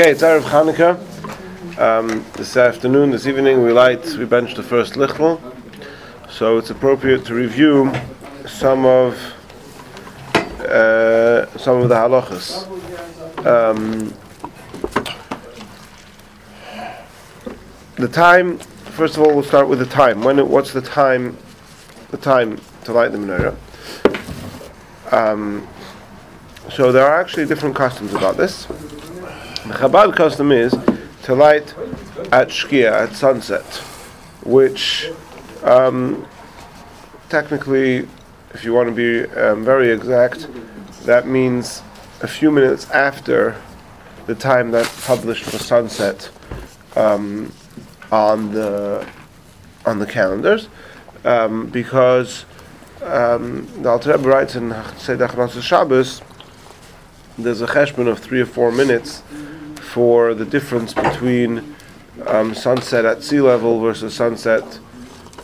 Okay, it's Erev Hanukkah. Um, this afternoon, this evening, we light, we bench the first lichtel. So it's appropriate to review some of uh, some of the halachas. Um, the time. First of all, we'll start with the time. When? What's the time? The time to light the menorah. Um, so there are actually different customs about this. The Chabad custom is to light at Shkia, at sunset, which um, technically, if you want to be um, very exact, that means a few minutes after the time that published for sunset um, on the on the calendars, um, because um, the Alter Rebbe writes in Seder Shabbos there's a cheshbon of three or four minutes for the difference between um, sunset at sea level versus sunset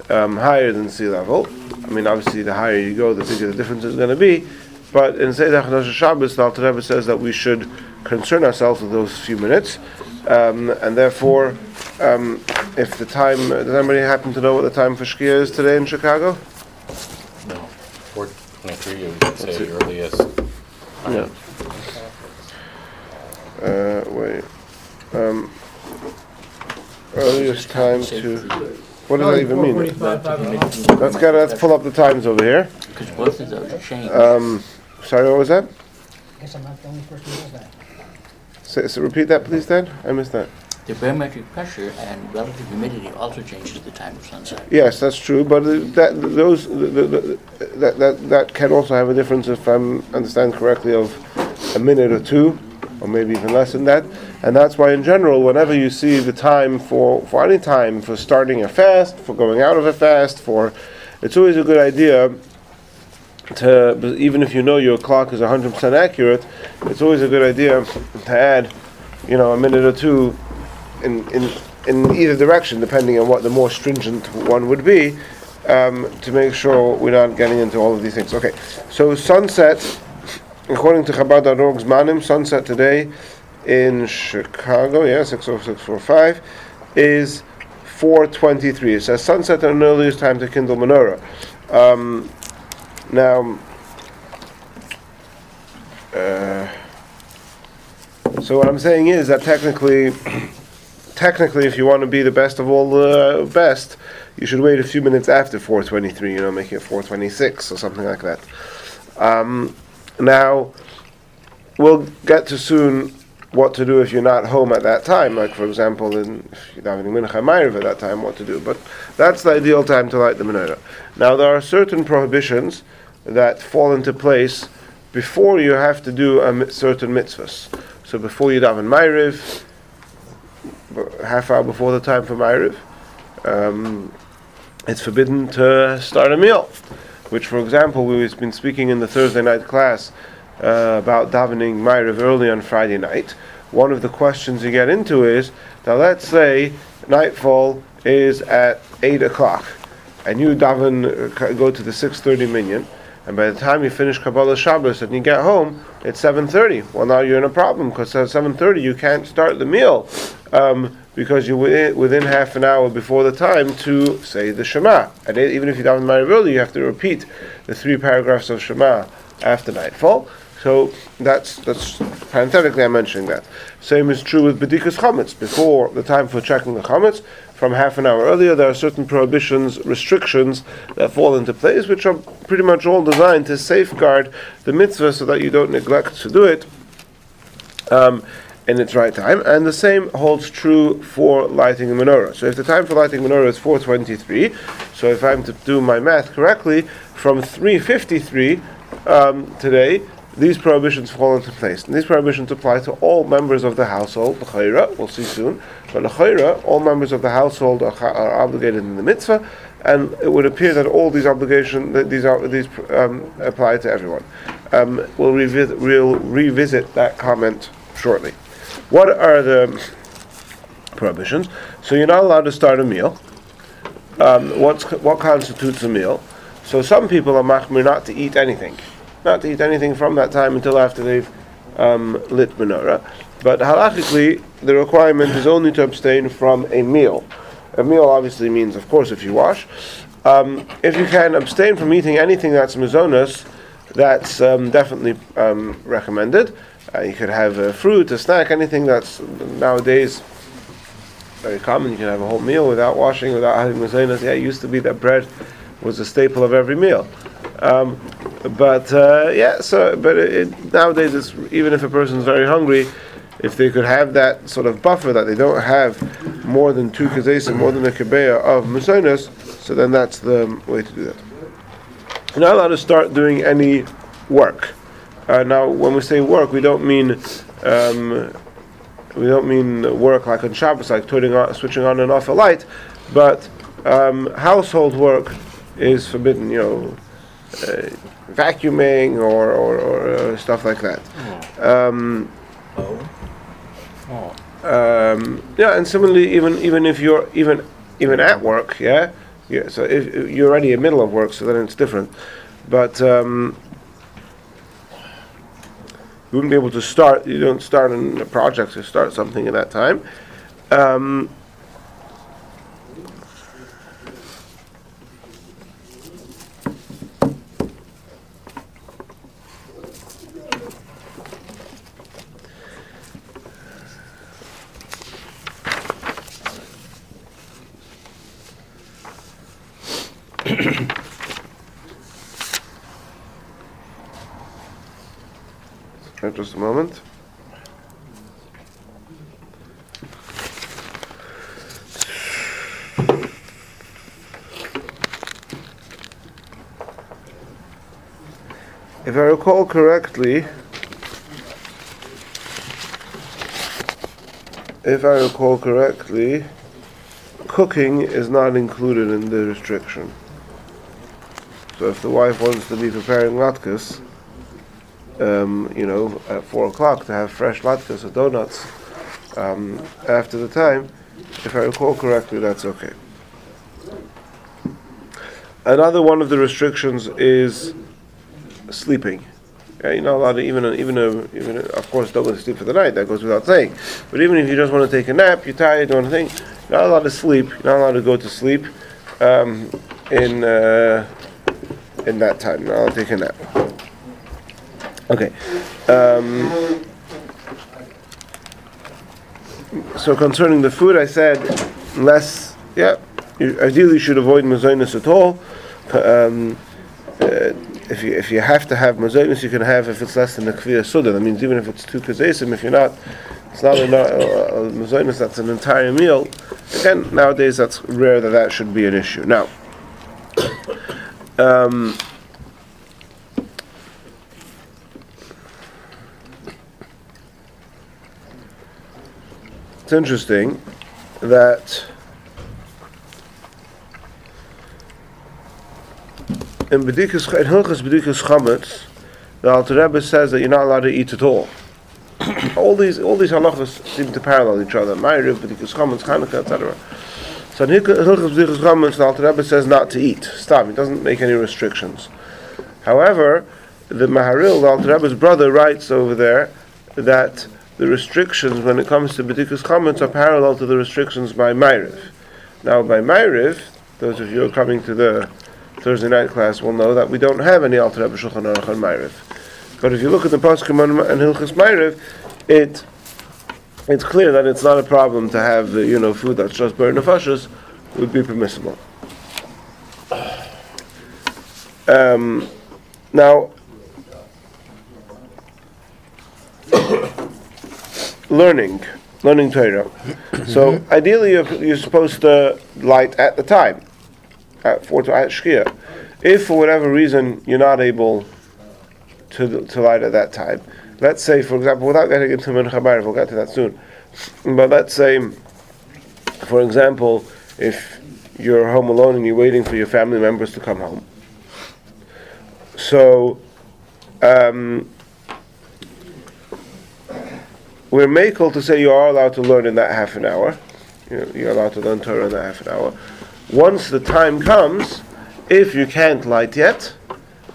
um, higher than sea level. I mean, obviously, the higher you go, the bigger the difference is going to be. But in Seder Chadash Shabbos, the Alter Rebbe says that we should concern ourselves with those few minutes, um, and therefore, um, if the time does anybody happen to know what the time for Shkia is today in Chicago? No, four twenty-three, you would say earliest. Yeah. Uh, wait. Um, earliest time to. What does that even mean? Let's get. Let's pull up the times over here. Because both of those are changed. Um, sorry, what was that? I Guess I'm not the only person who knows that. Say, so repeat that, please, Dan. I missed that. The barometric pressure and relative humidity also changes the time of sunset. Yes, that's true, but uh, that those the, the, the, that that that can also have a difference, if I understand correctly, of a minute or two, or maybe even less than that. And that's why, in general, whenever you see the time for for any time for starting a fast, for going out of a fast, for it's always a good idea to even if you know your clock is 100% accurate, it's always a good idea to add, you know, a minute or two in in in either direction, depending on what the more stringent one would be, um, to make sure we're not getting into all of these things. Okay, so sunset, according to Chabad.org's Zmanim, sunset today in Chicago, yeah, 60645, is 423. It says sunset at an earliest time to kindle menorah. Um, now, uh, so what I'm saying is that technically, technically, if you want to be the best of all the best, you should wait a few minutes after 4:23. You know, make it 4:26 or something like that. Um, now, we'll get to soon what to do if you're not home at that time. Like for example, in, if you're having mincha ma'ariv at that time, what to do. But that's the ideal time to light the menorah. Now, there are certain prohibitions that fall into place before you have to do a mi- certain mitzvahs. So before you daven ma'ariv, half hour before the time for ma'ariv, um, it's forbidden to start a meal. Which, for example, we've been speaking in the Thursday night class uh, about davening ma'ariv early on Friday night. One of the questions you get into is now let's say nightfall is at eight o'clock, and you daven uh, go to the six thirty minyan, and by the time you finish Kabbalah Shabbos and you get home, it's seven thirty. Well, now you're in a problem because at seven thirty you can't start the meal um, because you're within, within half an hour before the time to say the Shema. And even if you daven ma'ariv early, you have to repeat the three paragraphs of Shema after nightfall. So that's that's parenthetically I'm mentioning that. Same is true with bedikas chametz. Before the time for checking the chametz, from half an hour earlier, there are certain prohibitions, restrictions that fall into place, which are pretty much all designed to safeguard the mitzvah so that you don't neglect to do it um, in its right time. And the same holds true for lighting a menorah. So if the time for lighting a menorah is 4:23, so if I'm to do my math correctly, from 3:53 um, today, these prohibitions fall into place. And these prohibitions apply to all members of the household, we'll see soon, but all members of the household are, are obligated in the mitzvah, and it would appear that all these obligations, that these are, these um, apply to everyone. Um, we'll, revisit, we'll revisit that comment shortly. What are the prohibitions? So you're not allowed to start a meal. Um, what's, what constitutes a meal? So some people are machmir not to eat anything not to eat anything from that time until after they've um, lit menorah. But halachically, the requirement is only to abstain from a meal. A meal obviously means, of course, if you wash. Um, if you can abstain from eating anything that's mizonos, that's um, definitely um, recommended. Uh, you could have a fruit, a snack, anything that's nowadays very common. You can have a whole meal without washing, without having mizonos. Yeah, it used to be that bread was a staple of every meal. Um, but uh, yeah, so but it, it, nowadays, it's, even if a person's very hungry, if they could have that sort of buffer that they don't have more than two kazesim, more than a kebeya of musonis, so then that's the way to do that. You're not allowed to start doing any work. Uh, now, when we say work, we don't mean um, we don't mean work like on Shabbos, like turning on, switching on and off a light, but um, household work is forbidden. You know, uh, vacuuming or, or, or uh, stuff like that. Um, um, yeah, and similarly, even even if you're even even at work, yeah, yeah. So if, if you're already in the middle of work, so then it's different. But um, you wouldn't be able to start. You don't start in a project to start something at that time. Um, Okay, just a moment. If I recall correctly, if I correctly, cooking is not included in the restriction. So if the wife wants to be preparing latkes, um, you know, at four o'clock to have fresh latkes or donuts um, after the time, if I recall correctly, that's okay. Another one of the restrictions is sleeping. You're not allowed to even even a, even a, of course don't go to sleep for the night. That goes without saying. But even if you just want to take a nap, you're tired, you want to think, you're not allowed to sleep. You're not allowed to go to sleep um, in uh, in that time. To take a nap. Okay. Um, so concerning the food, I said less. Yeah, you ideally should avoid mazonis at all. Um, uh, if you if you have to have mazonis, you can have if it's less than a kviyah suda. That means even if it's two kazesim, if you're not, it's not a, a. That's an entire meal. Again, nowadays that's rare that that should be an issue. Now. Um, it's interesting that in Bedikas in Hilchas Bedikas Chametz, the Alter Rebbe says that you're not allowed to eat at all. all these all these halachas seem to parallel each other. Ma'ariv, Bedikas Chametz, Hanukkah, etc. So in Hilchas Bedikas Chametz, the Alter Rebbe says not to eat. Stop. He doesn't make any restrictions. However, the Maharil, the Alter Rebbe's brother, writes over there that the restrictions when it comes to Bedikas Chametz are parallel to the restrictions by Ma'ariv. Now, by Ma'ariv, those of you who are coming to the Thursday night class will know that we don't have any Alter Rebbe Shulchan Aruch on Ma'ariv. But if you look at the Pasuk and Hilchas Ma'ariv, it it's clear that it's not a problem to have the you know food that's just burn nefashos would be permissible. Um, now, learning, learning Torah. so ideally, you're, you're supposed to light at the time, at for at shkia. If for whatever reason you're not able to to light at that time, let's say, for example, without getting into Mincha we'll get to that soon. But let's say, for example, if you're home alone and you're waiting for your family members to come home. So, um, we're makel to say you are allowed to learn in that half an hour. You know, you're allowed to learn Torah in that half an hour. Once the time comes, if you can't light yet,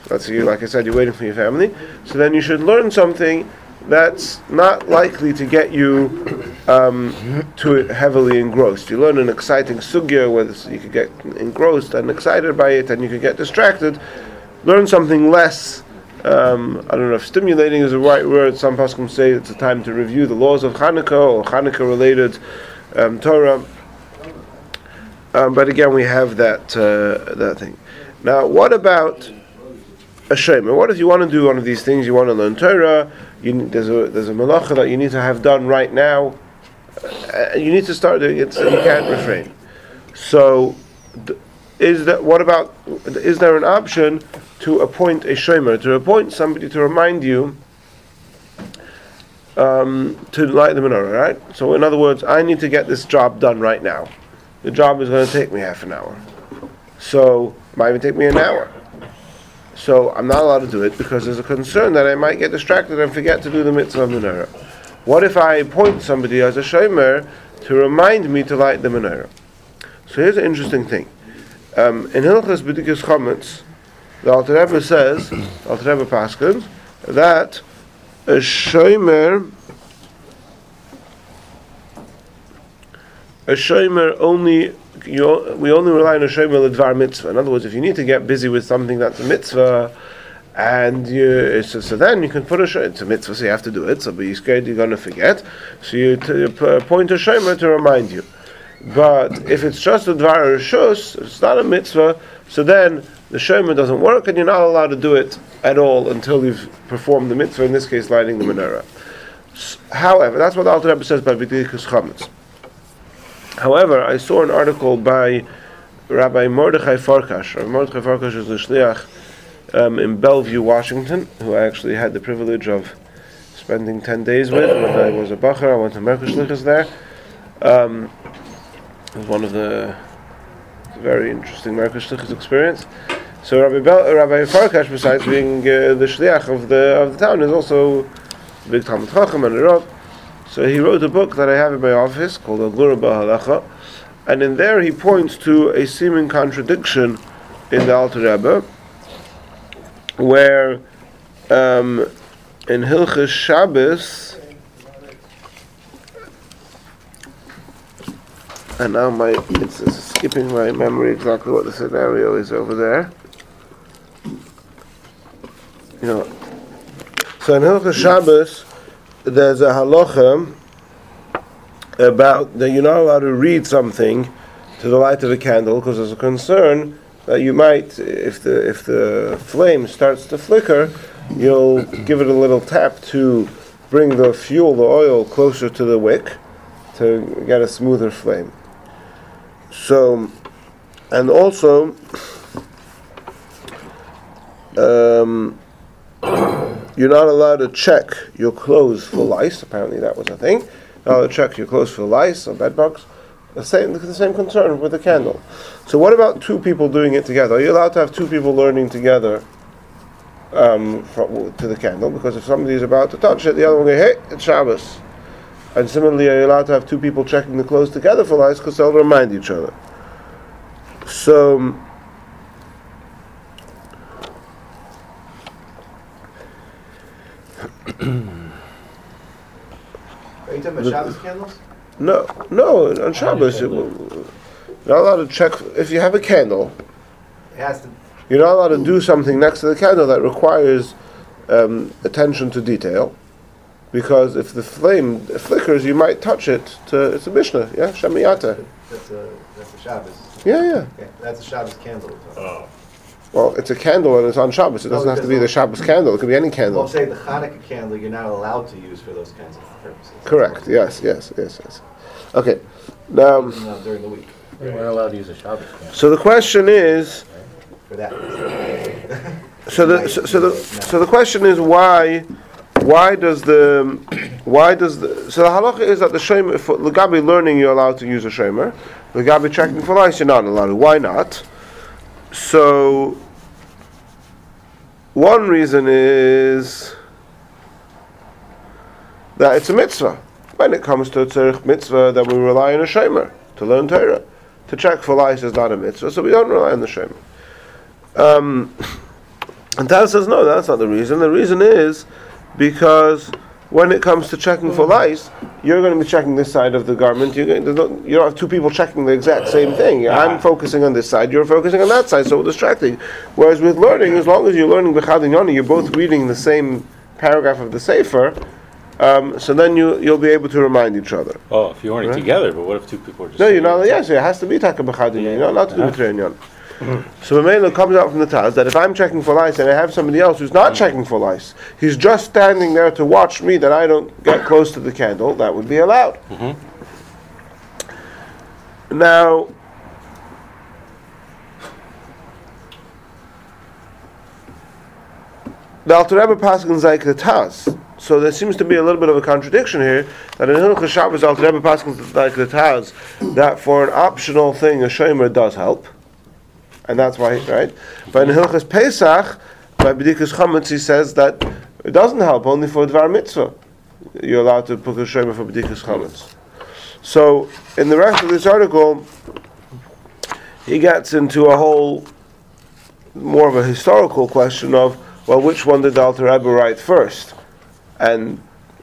let's say you, like I said, you're waiting for your family, so then you should learn something that's not likely to get you um, too heavily engrossed. You learn an exciting sugya where you could get engrossed and excited by it, and you could get distracted. Learn something less. Um, I don't know if stimulating is the right word. Some poskim say it's a time to review the laws of Hanukkah or Hanukkah-related um, Torah. Um, but again, we have that uh, that thing. Now, what about a shema? What if you want to do one of these things? You want to learn Torah. There's a there's a malacha that you need to have done right now. Uh, you need to start doing it, so you can't refrain. So, is that what about? Is there an option to appoint a shomer, to appoint somebody to remind you um, to light the menorah? Right. So, in other words, I need to get this job done right now. The job is going to take me half an hour. So, might even take me an hour. So I'm not allowed to do it because there's a concern that I might get distracted and forget to do the mitzvah menorah. What if I appoint somebody as a shomer to remind me to light the menorah? So here's an interesting thing. Um, in Hilchas B'dikas Chometz, the Alter Rebbe says, Alter Rebbe Paskins, that a shomer, a shomer only you, we only rely on a shomer ledvar mitzvah. In other words, if you need to get busy with something that's a mitzvah, and you, so, so then you can put a shomer. It's a mitzvah, so you have to do it. So, you're scared you're going to forget, so you t- p- appoint a shomer to remind you. But if it's just a dvar rishus, it's not a mitzvah. So then the shomer doesn't work, and you're not allowed to do it at all until you've performed the mitzvah. In this case, lighting the menorah. However, that's what the Alter Rebbe says by B'dikas Chametz. However, I saw an article by Rabbi Mordechai Farkash. Rabbi Mordechai Farkash is a shliach um, in Bellevue, Washington, who I actually had the privilege of spending 10 days with when I was a bacher. I went to Merkos Shlichus there. Um, it was one of the very interesting Merkos Shlichus experience. So Rabbi, Rabbi Farkash, besides being uh, the shliach of the, of the town, is also big Talmud Chacham and Rav. So he wrote a book that I have in my office called Agura Bahalacha, and in there he points to a seeming contradiction in the Alter Rebbe, where um, in Hilchas Shabbos, and now my it's skipping my memory exactly what the scenario is over there. You know, so in Hilchas Shabbos there's a halacha about that you're not allowed to read something to the light of a candle because there's a concern that you might, if the if the flame starts to flicker, you'll give it a little tap to bring the fuel, the oil, closer to the wick to get a smoother flame. So, and also. Um, you're not allowed to check your clothes for lice. Apparently, that was a thing. Not allowed to check your clothes for lice or bed bugs. The same, the same concern with the candle. So, what about two people doing it together? Are you allowed to have two people learning together um, fro- to the candle? Because if somebody is about to touch it, the other one will go, "Hey, it's Shabbos." And similarly, are you allowed to have two people checking the clothes together for lice because they'll remind each other? So. Are you talking about Shabbos candles? No, no, on Shabbos, you- you're not allowed to check. If you have a candle, It has to. you're not allowed to do something next to the candle that requires um, attention to detail, because if the flame flickers, you might touch it. To it's a mishnah, yeah, shamiyata. That's a that's a Shabbos. Yeah, yeah. Okay, that's a Shabbos candle. we're talking. Well, it's a candle and it's on Shabbos. It doesn't oh, have to be the Shabbos candle. It could be any candle. I'm saying the Hanukkah candle you're not allowed to use for those kinds of purposes. Correct. Yes. Yes. Yes. Yes. Okay. Um, now, Using during the week We're not allowed to use a Shabbos candle. so the question is. for that. So the so, so the so the question is why why does the why does the so the halacha is that the shomer for legabi learning you're allowed to use a shomer legabi checking for lice you're not allowed to why not so one reason is that it's a mitzvah. When it comes to a tzarich mitzvah that we rely on a shomer to learn Torah. To check for lice is not a mitzvah so we don't rely on the shomer. Um, and Taz says, no, that's not the reason. The reason is because when it comes to checking for lice, you're going to be checking this side of the garment. You're going, no, you don't have two people checking the exact same thing. I'm focusing on this side, you're focusing on that side, so distracting. Whereas with learning, as long as you're learning Bechad and Yoni, you're both reading the same paragraph of the Sefer, um, so then you, you'll be able to remind each other. Oh, if you weren't Right. together, but what if two people are just? No, you're not. Yes, it has to be taka b'chad You're not allowed to do Uh-huh. b'trei inyan. So Mamela comes out from the Taz that if I'm checking for lice and I have somebody else who's not checking for lice, he's just standing there to watch me that I don't get close to the candle, that would be allowed. Mm-hmm. Now, the Alter Rebbe Paschal Zayk the Taz. So there seems to be a little bit of a contradiction here that in Hilchah Shabbos Alter Rebbe Paschal Zayk the Taz that for an optional thing a shomer does help, and that's why right. But in Hilchas Pesach by B'dikas Chametz he says that it doesn't help only for Dvar Mitzvah. You're allowed to put a shomer for B'dikas Chametz. So in the rest of this article, he gets into a whole more of a historical question of well, which one did the Alter Rebbe write first? And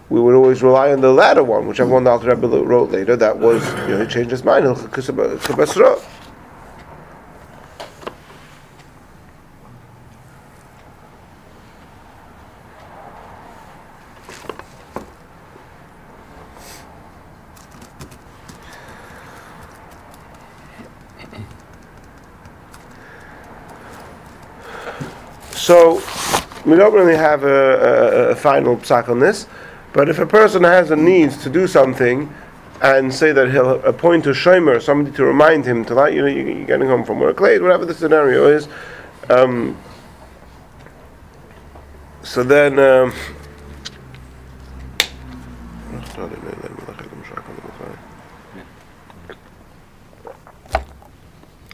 we would always rely on the latter one, whichever one the Alter Rebbe wrote later. That was, you know, he changed his mind. So we don't really have a, a, a final psak on this, but if a person has a need to do something and say that he'll appoint a shomer, somebody to remind him to like, you know, you- you're getting home from work late, whatever the scenario is, um, so then. Um,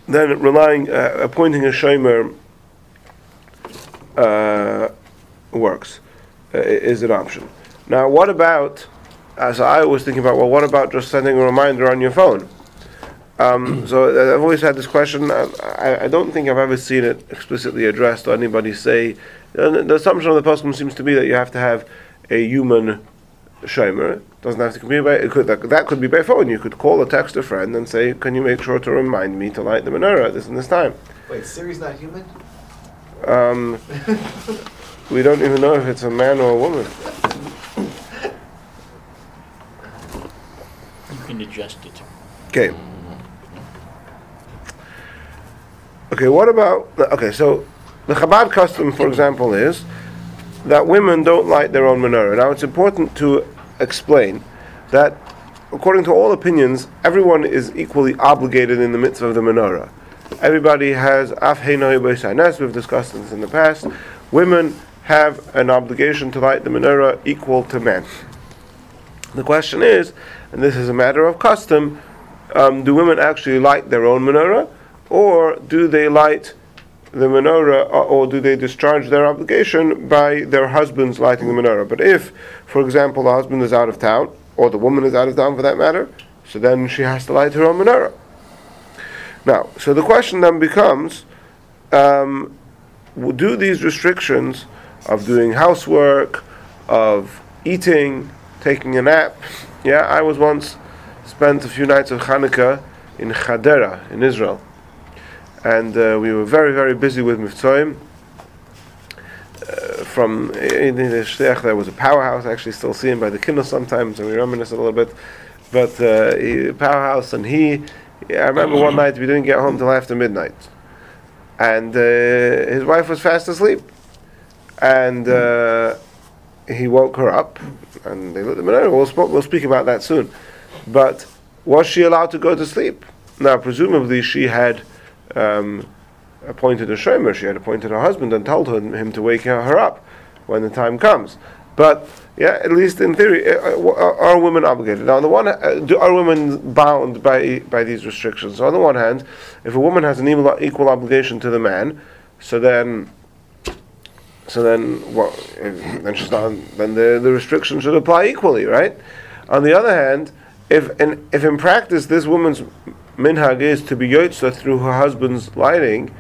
then relying, uh, appointing a shomer works, uh, is an option. Now, what about, as I was thinking about, well, what about just sending a reminder on your phone? Um, so uh, I've always had this question. I, I, don't think I've ever seen it explicitly addressed or anybody say. Uh, the assumption of the postscript seems to be that you have to have a human shomer. Doesn't have to be by. It could, that, that could be by phone. You could call or text a friend and say, "Can you make sure to remind me to light the menorah at this and this time?" Wait, Siri's not human? Um, we don't even know if it's a man or a woman. You can adjust it. Okay. Okay, what about. Okay, so the Chabad custom, for example, is that women don't light their own menorah. Now, it's important to explain that, according to all opinions, everyone is equally obligated in the midst of the menorah. Everybody has af heinoi b'sainas, we've discussed this in the past. Women have an obligation to light the menorah equal to men. The question is, and this is a matter of custom, um, do women actually light their own menorah, or do they light the menorah, or, or do they discharge their obligation by their husbands lighting the menorah? But if, for example, the husband is out of town, or the woman is out of town for that matter, so then she has to light her own menorah. Now, so the question then becomes um, do these restrictions of doing housework, of eating, taking a nap? Yeah, I was once spent a few nights of Hanukkah in Hadera in Israel, and uh, we were very, very busy with Mivtzoim. Uh, from in the Shliach, there was a powerhouse. I actually still see him by the Kindle sometimes, and we reminisce a little bit. But uh, he, powerhouse, and he. Yeah, I remember one night we didn't get home till after midnight, and uh, his wife was fast asleep, and uh, he woke her up, and they lit the menorah. We'll, sp- we'll speak about that soon. But was she allowed to go to sleep? Now, presumably, she had um, appointed a shomer. She had appointed her husband and told him, him to wake her up when the time comes. But yeah, at least in theory, uh, uh, are, are women obligated? Now, on the one, uh, do, are women bound by by these restrictions? So on the one hand, if a woman has an equal, equal obligation to the man, so then, so then, if- then she's not. Then the the restriction should apply equally, right? On the other hand, if in, if in practice this woman's minhag is to be yotza through her husband's lighting,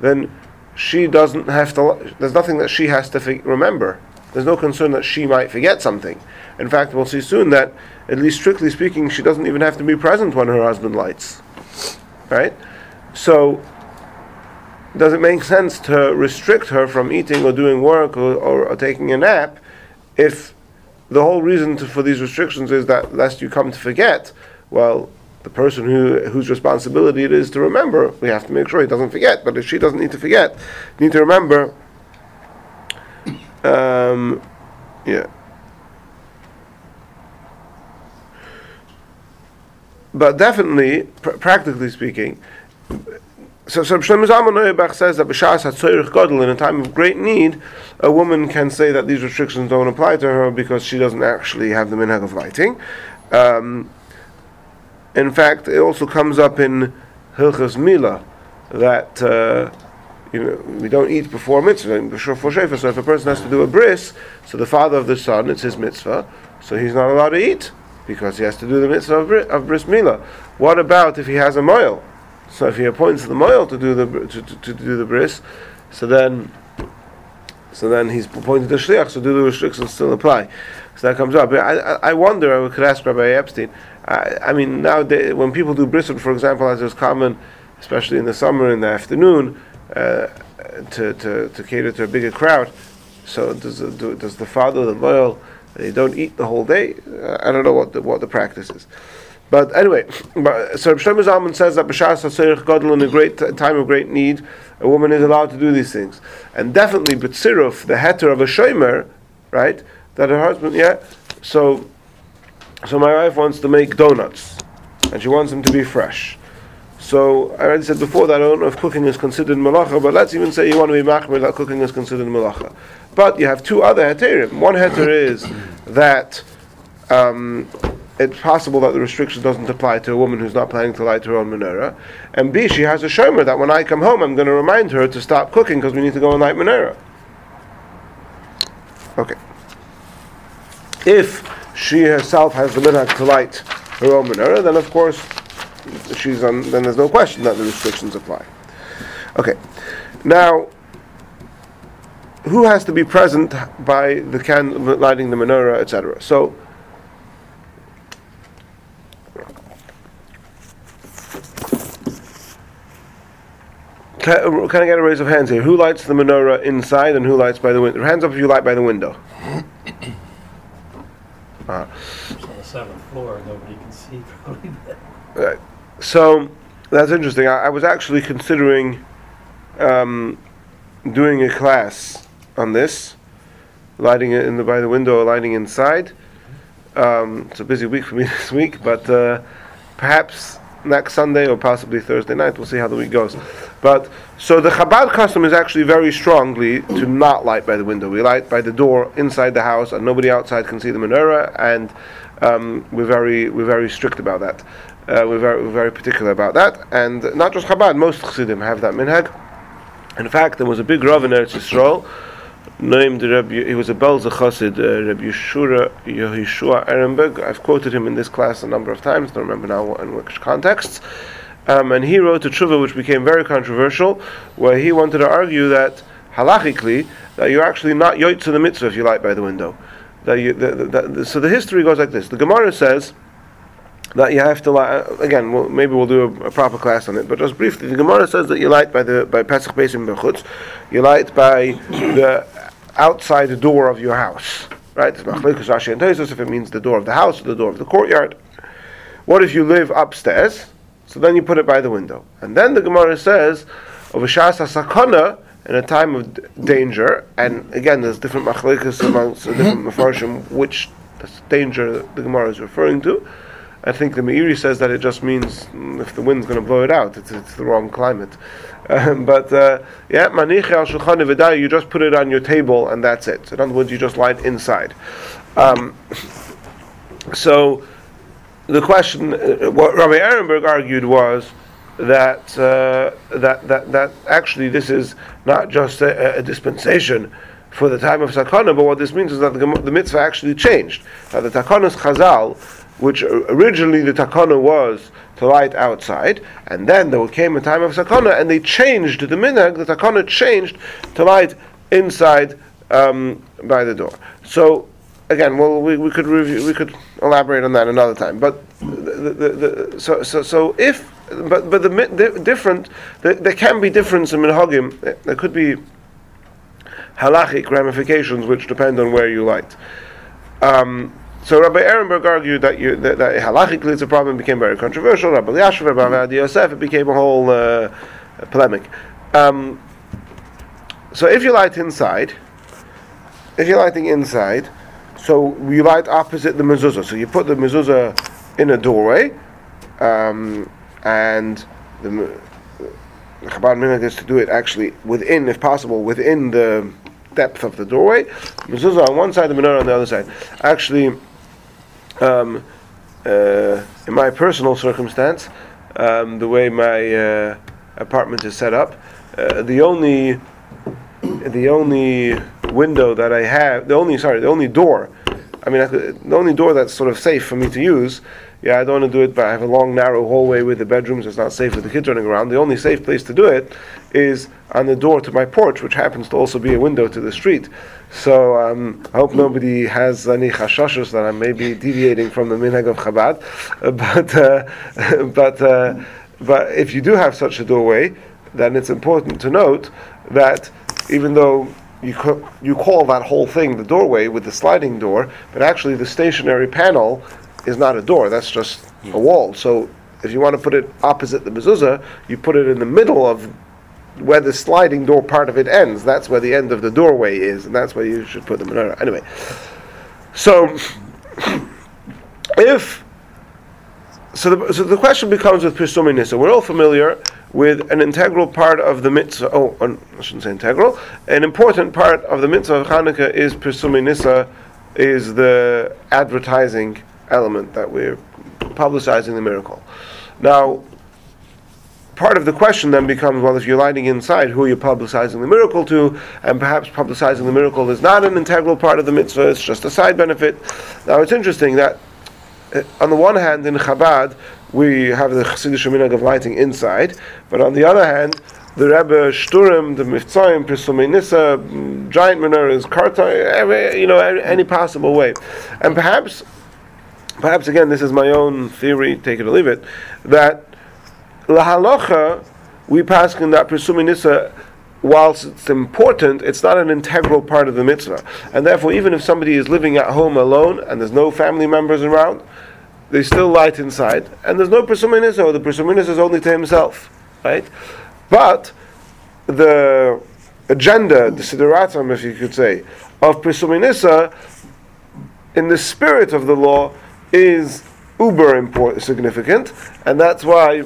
then she doesn't have to. There's nothing that she has to remember. There's no concern that she might forget something. In fact, we'll see soon that, at least strictly speaking, she doesn't even have to be present when her husband lights. Right? So, does it make sense to restrict her from eating or doing work or, or, or taking a nap if the whole reason to, for these restrictions is that lest you come to forget? Well, the person who whose responsibility it is to remember, we have to make sure he doesn't forget. But if she doesn't need to forget, need to remember. Um, yeah. But definitely, pr- practically speaking, so, so Shlomo Zalman says that b'shas hatzorich gadol in a time of great need, a woman can say that these restrictions don't apply to her because she doesn't actually have the minhag of lighting. Um, in fact, it also comes up in Hilchas Mila that uh, you know we don't eat before mitzvah. So if a person has to do a bris, so the father of the son, it's his mitzvah, so he's not allowed to eat because he has to do the mitzvah of, bris, of bris Mila. What about if he has a moil? So if he appoints the moil to do the to, to, to do the bris, so then so then he's appointed the shliach. So do the restrictions still apply? So that comes up. I, I, I wonder. I could ask Rabbi Epstein. I, I mean, now when people do bris, for example, as is common, especially in the summer in the afternoon, uh, to, to, to cater to a bigger crowd. So does the, do, does the father the loyal? They don't eat the whole day. Uh, I don't know what the, what the practice is. But anyway, so Shlomo Zalman says that b'shas haserich gadol in a great t- time of great need, a woman is allowed to do these things, and definitely b'tziruf, the heter of a shomer, right? That her husband, yeah. So, so my wife wants to make donuts, and she wants them to be fresh. So I already said before that I don't know if cooking is considered malacha, but let's even say you want to be machmir that cooking is considered malacha. But you have two other heterim. One heter is that. Um, it's possible that the restriction doesn't apply to a woman who's not planning to light her own menorah. And B, she has a shomer that when I come home, I'm going to remind her to stop cooking because we need to go and light menorah. Okay. If she herself has the minhag to light her own menorah, then of course she's on. Then there's no question that the restrictions apply. Okay. Now, who has to be present by the can lighting the menorah, etc. So. Can, can I get a raise of hands here? Who lights the menorah inside and who lights by the window? Hands up if you light by the window. Uh, It's on the seventh floor, nobody can see probably. Right. So that's interesting. I, I was actually considering um, doing a class on this, lighting it in the, by the window or lighting inside. Um, it's a busy week for me this week, but uh, perhaps next Sunday or possibly Thursday night. We'll see how the week goes. But so the Chabad custom is actually very strongly to not light by the window. We light by the door inside the house, and nobody outside can see the menorah. And um, we're very we're very strict about that. Uh, we're very we're very particular about that. And not just Chabad, most Chassidim have that minhag. In fact, there was a big Rav in Eretz Yisrael named Rabbi, he was a Belzer Chassid, uh, Rabbi Yeshua, Yehoshua Ehrenberg. I've quoted him in this class a number of times, don't remember now in which contexts. Um, and he wrote a tshuva which became very controversial, where he wanted to argue that halachically that you're actually not yoitz to the mitzvah if you light by the window. That you, the, the, so the history goes like this: the Gemara says that you have to light. Uh, again, well, maybe we'll do a, a, proper class on it, but just briefly, the Gemara says that you light by the by Pesach Beis Bechutz, you light by the outside the door of your house. Right? It's Rashi and Tosfos if it means the door of the house or the door of the courtyard. What if you live upstairs? So then you put it by the window. And then the Gemara says, of a sakana in a time of d- danger, and again, there's different machlekes amongst the different mafarshim which danger the Gemara is referring to. I think the Meiri says that it just means mm, if the wind's going to blow it out, it's, it's the wrong climate. Um, but uh, yeah, maniche al shulchan you just put it on your table and that's it. In other words, you just light inside. Um, so the question, uh, what Rabbi Ehrenberg argued was that, uh, that, that, that actually this is not just a, a, dispensation for the time of Sakana, but what this means is that the, the mitzvah actually changed. Now the Takanas Chazal, which originally the Takana was to light outside, and then there came a time of Sakana, and they changed the minhag, the Takana changed to light inside um, by the door. So again, well, we, we could review, we could elaborate on that another time. But the, the, the, so so so if but but the, different the, there can be difference in minhagim. There could be halachic ramifications which depend on where you light. Um, so Rabbi Ehrenberg argued that, you, that, that halachically it's a problem became very controversial. Rabbi Yashav, Rabbi Ovadia Yosef, it became a whole uh, polemic. Um, so if you light inside, if you're lighting inside, so you light opposite the mezuzah. So you put the mezuzah in a doorway, um, and the Chabad minhag is to do it actually within, if possible, within the depth of the doorway. Mezuzah on one side, the menorah on the other side. Actually, um, uh, in my personal circumstance, um, the way my uh, apartment is set up, uh, the only the only window that I have, the only sorry, the only door. I mean, I could, the only door that's sort of safe for me to use. Yeah, I don't want to do it, but I have a long, narrow hallway with the bedrooms. It's not safe with the kids running around. The only safe place to do it is on the door to my porch, which happens to also be a window to the street. So um, I hope nobody has any chashashos that I may be deviating from the minhag of Chabad. Uh, but uh, but uh, but if you do have such a doorway, then it's important to note that even though you ca- you call that whole thing the doorway with the sliding door, but actually the stationary panel is not a door. That's just a wall. So if you want to put it opposite the mezuzah, you put it in the middle of where the sliding door part of it ends. That's where the end of the doorway is, and that's where you should put the menorah. Anyway, so if so the, so the question becomes with Pirsumi Nisa. We're all familiar with an integral part of the mitzvah. Oh, un- I shouldn't say integral. An important part of the mitzvah of Hanukkah is Pirsumi Nisa, is the advertising element that we're publicizing the miracle. Now, part of the question then becomes well, if you're lighting inside, who are you publicizing the miracle to? And perhaps publicizing the miracle is not an integral part of the mitzvah, it's just a side benefit. Now, it's interesting that uh, on the one hand, in Chabad, we have the Chassidish minhag of lighting inside, but on the other hand, the Rebbe Shturim, the Mivtzoim, Pirsumei Nisa, mm, giant menorahs, karta, every, you know, any possible way, and perhaps, perhaps again, this is my own theory, take it or leave it, that lahalacha, we pass in that Pirsumei Nisa whilst it's important, it's not an integral part of the mitzvah. And therefore, even if somebody is living at home alone and there's no family members around, they still light inside, and there's no presuminis, or the presuminis is only to himself, right? But the agenda, the sideratum, if you could say, of presuminisa, in the spirit of the law, is uber important, significant, and that's why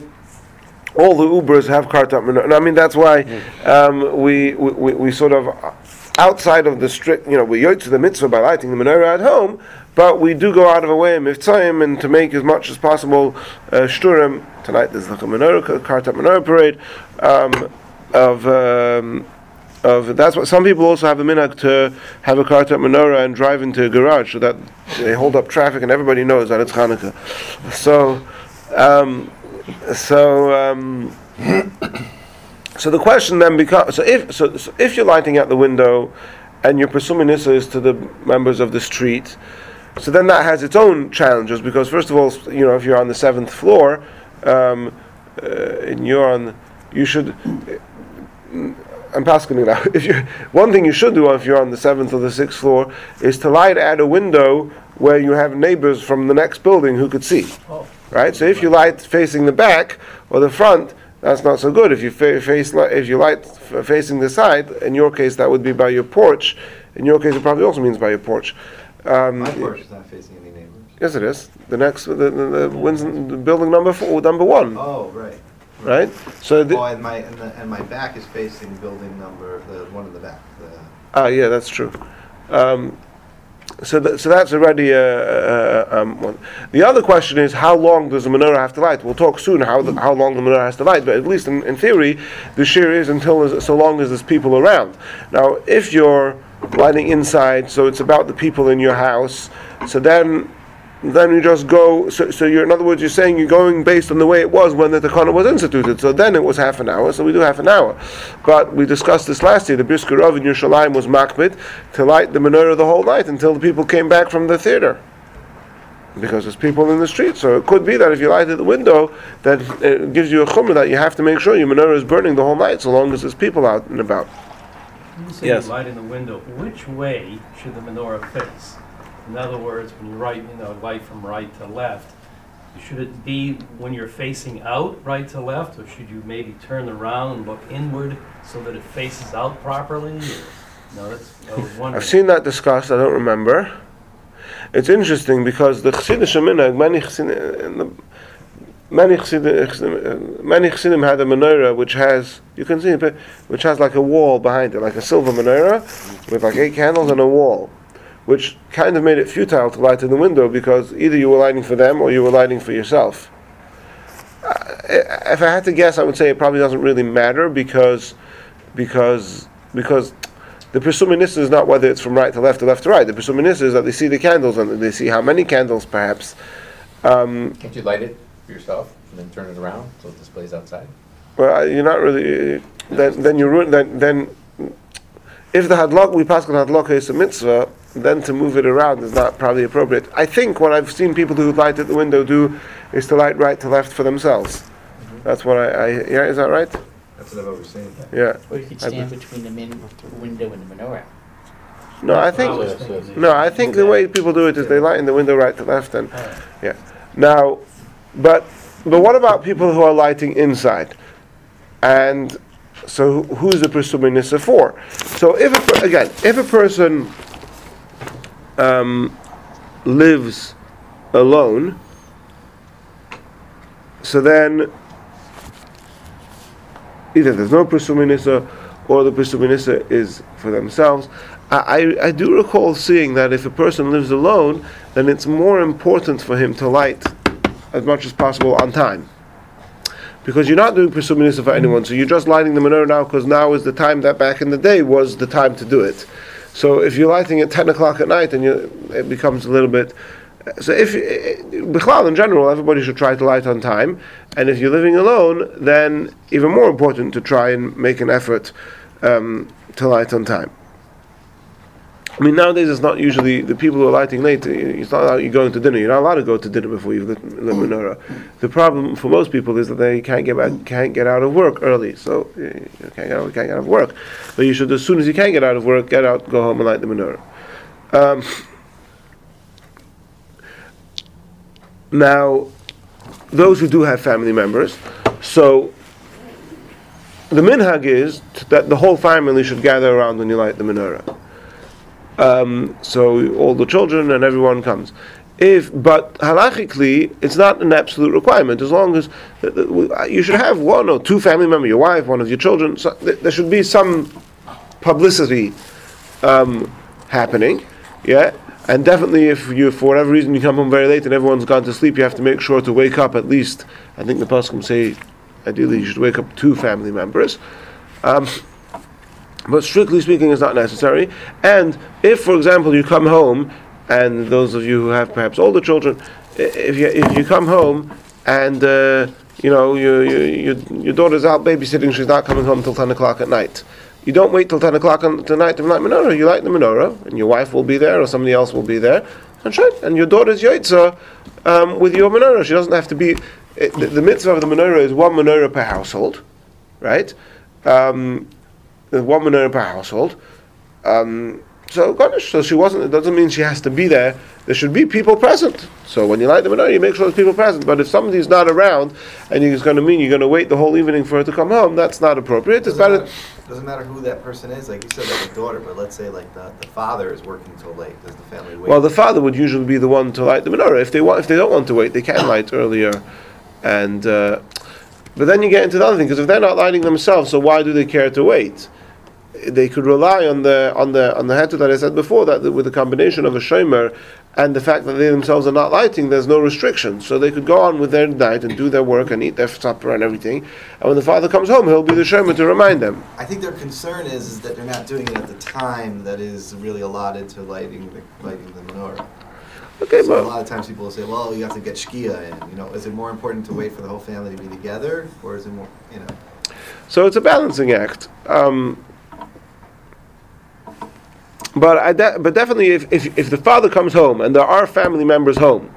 all the Ubers have car-top. And I mean, that's why um, we, we, we, sort of, outside of the strict, you know, we yotze the mitzvah by lighting the menorah at home, but we do go out of our way in mitzvahim and to make as much as possible uh, shturim. Tonight there's a menorah, car-top menorah parade um, of. Um, of that's what some people also have a minhag to have a car-top menorah and drive into a garage so that they hold up traffic and everybody knows that it's Hanukkah. So, um, so, um, so the question then becomes: so if so, so if you're lighting out the window, and you're presuming this is to the members of the street, so then that has its own challenges because first of all, you know, if you're on the seventh floor, um, uh, and you're on, you should. I'm passing it now. If you one thing you should do if you're on the seventh or the sixth floor is to light at a window where you have neighbors from the next building who could see. Oh. Right. So if you light facing the back or the front, that's not so good. If you fa- face li- if you light f- facing the side, in your case that would be by your porch. In your case, it probably also means by your porch. Um, My porch is not facing any neighbors. Yes, it is. The next, the, the, the, the building number four, number one, Oh, right. Right? So, the, Oh, and my, and, the, and my back is facing building number, the one in the back. The, ah, yeah, that's true. Um, so, th- so that's already uh, uh, um, one. The other question is how long does the menorah have to light? We'll talk soon how the, how long the menorah has to light, but at least in, in theory, the shiur is until as- so long as there's people around. Now, if you're lighting inside, so it's about the people in your house, so then then you just go. So, so you're in other words, you're saying you're going based on the way it was when the takana was instituted. So then it was half an hour. So we do half an hour. But we discussed this last year. The Brisker Rav in Yerushalayim was makbid to light the menorah the whole night until the people came back from the theater. Because there's people in the street, so it could be that if you light at the window, that it gives you a chumrah that you have to make sure your menorah is burning the whole night, so long as there's people out and about. You say Yes. you light in the window, which way should the menorah face? In other words, when you write, you know, light from right to left, should it be when you're facing out, right to left, or should you maybe turn around and look inward so that it faces out properly? No, that's, I was wondering. I've seen that discussed. I don't remember. It's interesting because the Chassidish minhag, many Chassidim, many Chassidim, many Chassidim had a menorah which has you can see which has like a wall behind it, like a silver menorah with like eight candles and a wall, which kind of made it futile to light in the window because either you were lighting for them or you were lighting for yourself. Uh, if I had to guess, I would say it probably doesn't really matter because because because the Pirsumei Nisa is not whether it's from right to left or left to right. The Pirsumei Nisa is that they see the candles and they see how many candles, perhaps. Um, Can't you light it for yourself and then turn it around so it displays outside? well, you're not really. Then, then you ruin. Then, then, if the hadlock we pass on hadlock is a mitzvah, then to move it around is not probably appropriate. I think what I've seen people who light at the window do is to light right to left for themselves. Mm-hmm. That's what I, I. Yeah, is that right? That's what I've always seen. Yeah. Or you could I stand between the min- window and the menorah. No, I think. was Yes, yes, thinking. yes. No, I think the way people do it is they light in the window right to left, and yeah. Now, but but what about people who are lighting inside? And so, who's the Pirsumei Nisa for? So, if a, per- again, if a person um, lives alone, so then either there's no Pirsumei Nisa or the Pirsumei Nisa is for themselves. I, I, I do recall seeing that if a person lives alone, then it's more important for him to light as much as possible on time. Because you're not doing Pirsumei Nisa for anyone, so you're just lighting the menorah now because now is the time that back in the day was the time to do it. So if you're lighting at 10 o'clock at night, you, it becomes a little bit. So if Bichlal in general, everybody should try to light on time, and if you're living alone, then even more important to try and make an effort um, to light on time. I mean, nowadays it's not usually the people who are lighting late. It's not you're going to dinner. You're not allowed to go to dinner before you've lit the menorah. The problem for most people is that they can't get back, can't get out of work early. So uh, you can't get out, can't get out of work. But you should, as soon as you can get out of work, get out, go home and light the menorah. Um, now, those who do have family members, so the minhag is that the whole family should gather around when you light the menorah. Um, so all the children and everyone comes. If but halachically, it's not an absolute requirement. As long as uh, uh, you should have one or two family members, your wife, one of your children. So th- there should be some publicity um, happening. Yeah, and definitely if you, for whatever reason, you come home very late and everyone's gone to sleep, you have to make sure to wake up at least. I think the pasuk say, ideally, you should wake up two family members. Um, but strictly speaking, it's not necessary. And if, for example, you come home, and those of you who have perhaps older children, if you if you come home and uh, you know you, you, you, your daughter's out babysitting, she's not coming home till ten o'clock at night. You don't wait till ten o'clock on tonight to light menorah. You light the menorah, and your wife will be there, or somebody else will be there, and and your daughter's yaitza um, with your menorah. She doesn't have to be. It, the, the mitzvah of the menorah is one menorah per household, right? Um, there's one menorah per household. Um, so gosh, so she wasn't. It doesn't mean she has to be there. There should be people present. So when you light the menorah, you make sure there's people present. But if somebody's not around, and it's going to mean you're going to wait the whole evening for her to come home, that's not appropriate. It's Doesn't better. matter, doesn't matter who that person is, like you said, like a daughter, but let's say like the, the father is working till late, does the family wait? Well, the father would usually be the one to light the menorah. If they want, if they don't want to wait, they can light earlier. And uh, but then you get into the other thing because if they're not lighting themselves, so why do they care to wait? They could rely on the on the on the heter that I said before that with the combination of a shomer and the fact that they themselves are not lighting, there's no restriction. So they could go on with their night and do their work and eat their supper and everything. And when the father comes home, he'll be the shomer to remind them. I think their concern is, is that they're not doing it at the time that is really allotted to lighting the, lighting the menorah. Okay, So a lot of times people will say, well, you have to get shkia in, you know, is it more important to wait for the whole family to be together, or is it more, you know? so it's a balancing act. Um, but I de- but definitely, if, if if the father comes home and there are family members home,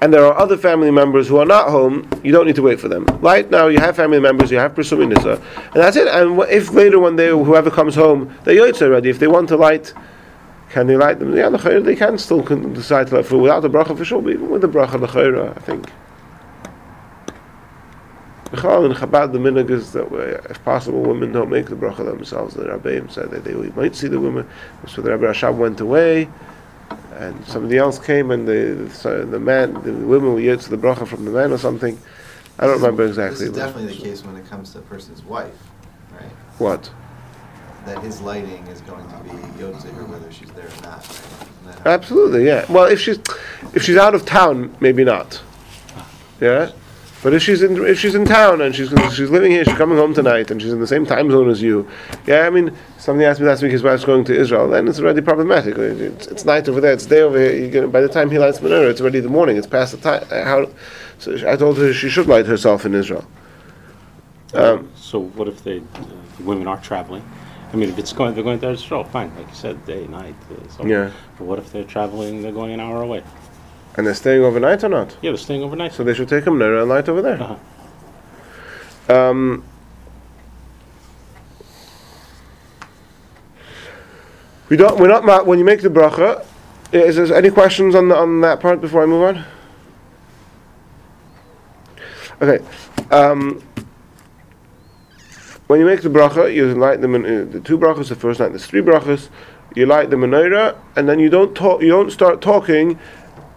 and there are other family members who are not home, you don't need to wait for them. Right now, you have family members, you have Pirsumei Nisa, and that's it. And if later when they whoever comes home, they're already. If they want to light. Can they light them? Yeah, l'chayra, they can still decide to light for without the bracha for sure, but even with the bracha l'chayra, I think. B'chal in Chabad, the minhag is that if possible, women don't make the bracha themselves. The Rabbeim said that they might see the women. So the Rebbe Rashab went away, and somebody else came, and the so the man, the women will yield to the bracha from the man or something. I don't remember exactly. This is definitely the case when it comes to a person's wife, right? What? That his lighting is going to be yotzer whether she's there or not, right? Isn't that how- Absolutely, yeah. Well, if she's if she's out of town, maybe not. Yeah, but if she's in if she's in town and she's she's living here, she's coming home tonight, and she's in the same time zone as you. Yeah, I mean, somebody asked me last week his wife's going to Israel. Then it's already problematic. It's, it's night over there. It's day over here. Gonna, by the time he lights menorah, it's already the morning. It's past the time. uh, How? So I told her she should light herself in Israel. Um, So what if they, uh, the women are traveling? I mean, if it's going, they're going there to Israel, fine, like you said, day, night, uh, so. Yeah. But what if they're traveling, they're going an hour away? and they're staying overnight or not? Yeah, they're staying overnight. So they should take a menorah and light over there. Uh-huh. Um, we don't. We're not. ma- When you make the bracha, is there any questions on the, on that part before I move on? Okay. Um, when you make the bracha, you light them in uh, the two brachas. The first night, there's three brachas. You light the menorah, and then you don't talk. You don't start talking,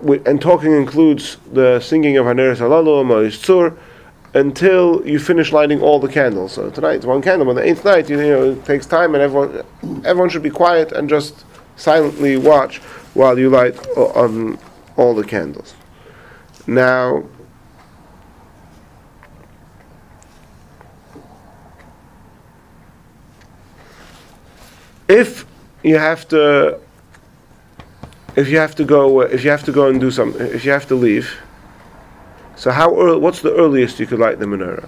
and talking includes the singing of Haneiros Halalu, Maoz Tzur, until you finish lighting all the candles. So tonight it's one candle. On the eighth night, you, know, it takes time, and everyone, everyone should be quiet and just silently watch while you light o- on all the candles. Now. If you have to, if you have to go, if you have to go and do something, if you have to leave, so how early, what's the earliest you could light the menorah?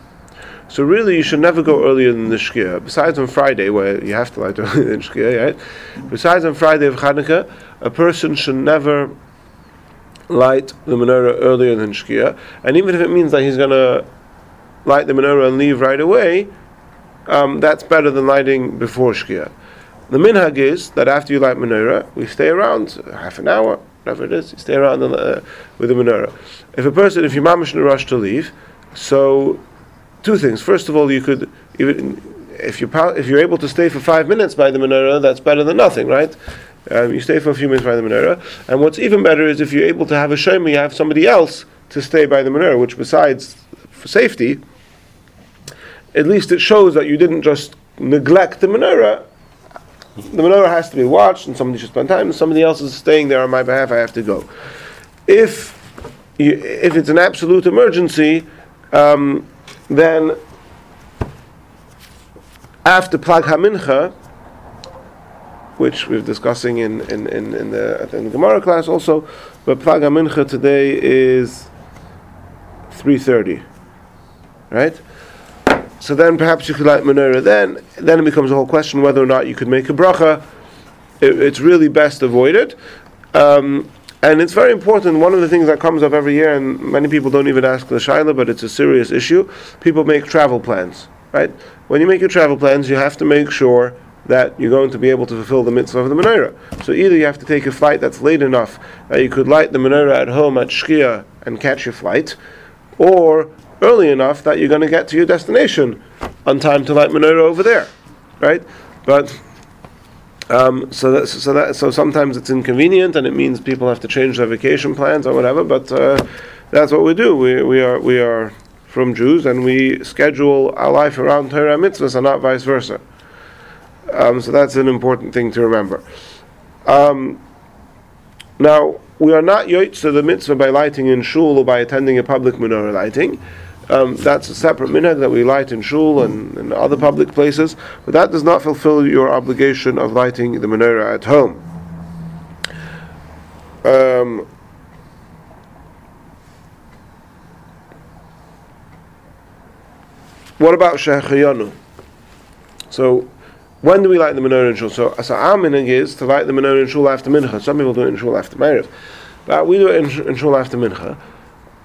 So really, you should never go earlier than the Shkia. Besides on Friday, where you have to light earlier than Shkia, right? Besides on Friday of Hanukkah, a person should never light the menorah earlier than Shkia. And even if it means that he's going to light the menorah and leave right away, um, that's better than lighting before Shkia. The minhag is that after you light menorah, we stay around half an hour, whatever it is. You stay around uh, with the menorah. If a person, if you're mamish in a rush to leave, so two things. First of all, you could even if you if you're able to stay for five minutes by the menorah, that's better than nothing, right? Um, you stay for a few minutes by the menorah, and what's even better is if you're able to have a shomer, you have somebody else to stay by the menorah, which besides for safety, at least it shows that you didn't just neglect the menorah. The menorah has to be watched, and somebody should spend time, and somebody else is staying there on my behalf. I have to go. If you, if it's an absolute emergency, um, then after Plag HaMincha, which we're discussing in, in, in, in, the, in the Gemara class also, but Plag HaMincha today is 3.30, right? So then perhaps you could light menorah then. Then it becomes a whole question whether or not you could make a bracha. It, it's really best avoided. Um, and it's very important. One of the things that comes up every year, and many people don't even ask the shaila, but it's a serious issue. People make travel plans, right? When you make your travel plans, you have to make sure that you're going to be able to fulfill the mitzvah of the menorah. So either you have to take a flight that's late enough that you could light the menorah at home at Shkia and catch your flight, or early enough that you're going to get to your destination on time to light menorah over there, right? But um, so that, so that so sometimes it's inconvenient and it means people have to change their vacation plans or whatever. But uh, that's what we do. We we are we are frum Jews and we schedule our life around Torah mitzvahs and not vice versa. Um, so that's an important thing to remember. Um, now we are not yoitza the mitzvah by lighting in shul or by attending a public menorah lighting. Um, that's a separate minhag that we light in shul and, and other public places, but that does not fulfill your obligation of lighting the menorah at home. Um, what about shechayanu? So, when do we light the menorah in shul? So, so our minhag is to light the menorah in shul after mincha. Some people do it in shul after Ma'ariv, but we do it in, in shul after mincha.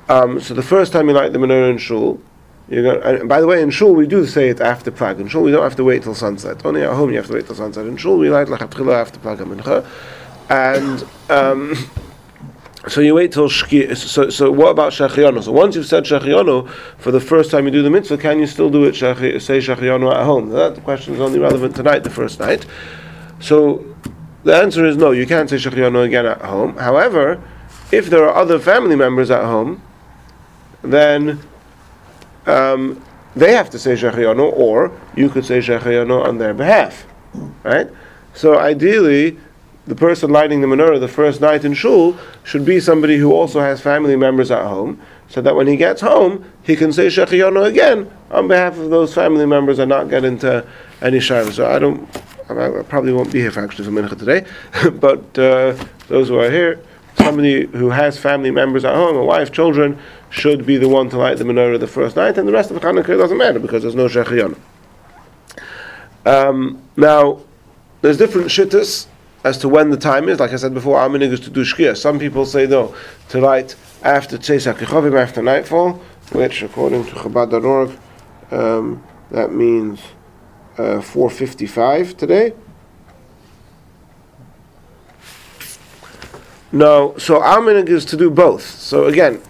Um, so the first time you light the menorah in shul, you're. And by the way, in shul we do say it after plag. In shul we don't have to wait till sunset. Only at home you have to wait till sunset. In shul we light lachatchila after plag mincha, and. Um, so you wait till shki. So, so what about shachianu? So once you've said shachianu for the first time you do the mitzvah, can you still do it shachi, say shachianu at home? That question is only relevant tonight, the first night. So the answer is no. You can't say shachianu again at home. However, if there are other family members at home, then um, they have to say shachianu, or you could say shachianu on their behalf, right? So ideally the person lighting the menorah the first night in shul should be somebody who also has family members at home, so that when he gets home, he can say Shechiyonu again on behalf of those family members and not get into any shayla. So I don't, I probably won't be here for actually for mincha today, but uh, those who are here, somebody who has family members at home, a wife, children, should be the one to light the menorah the first night, and the rest of the Hanukkah doesn't matter because there's no Shechiyonu. Um, now, there's different shittas as to when the time is. Like I said before, our minhag is to do shkia. Some people say no, to light after Tzeis after nightfall, which according to Chabad.org, um, that means uh, 4.55 today. No, so our minhag is to do both. So again,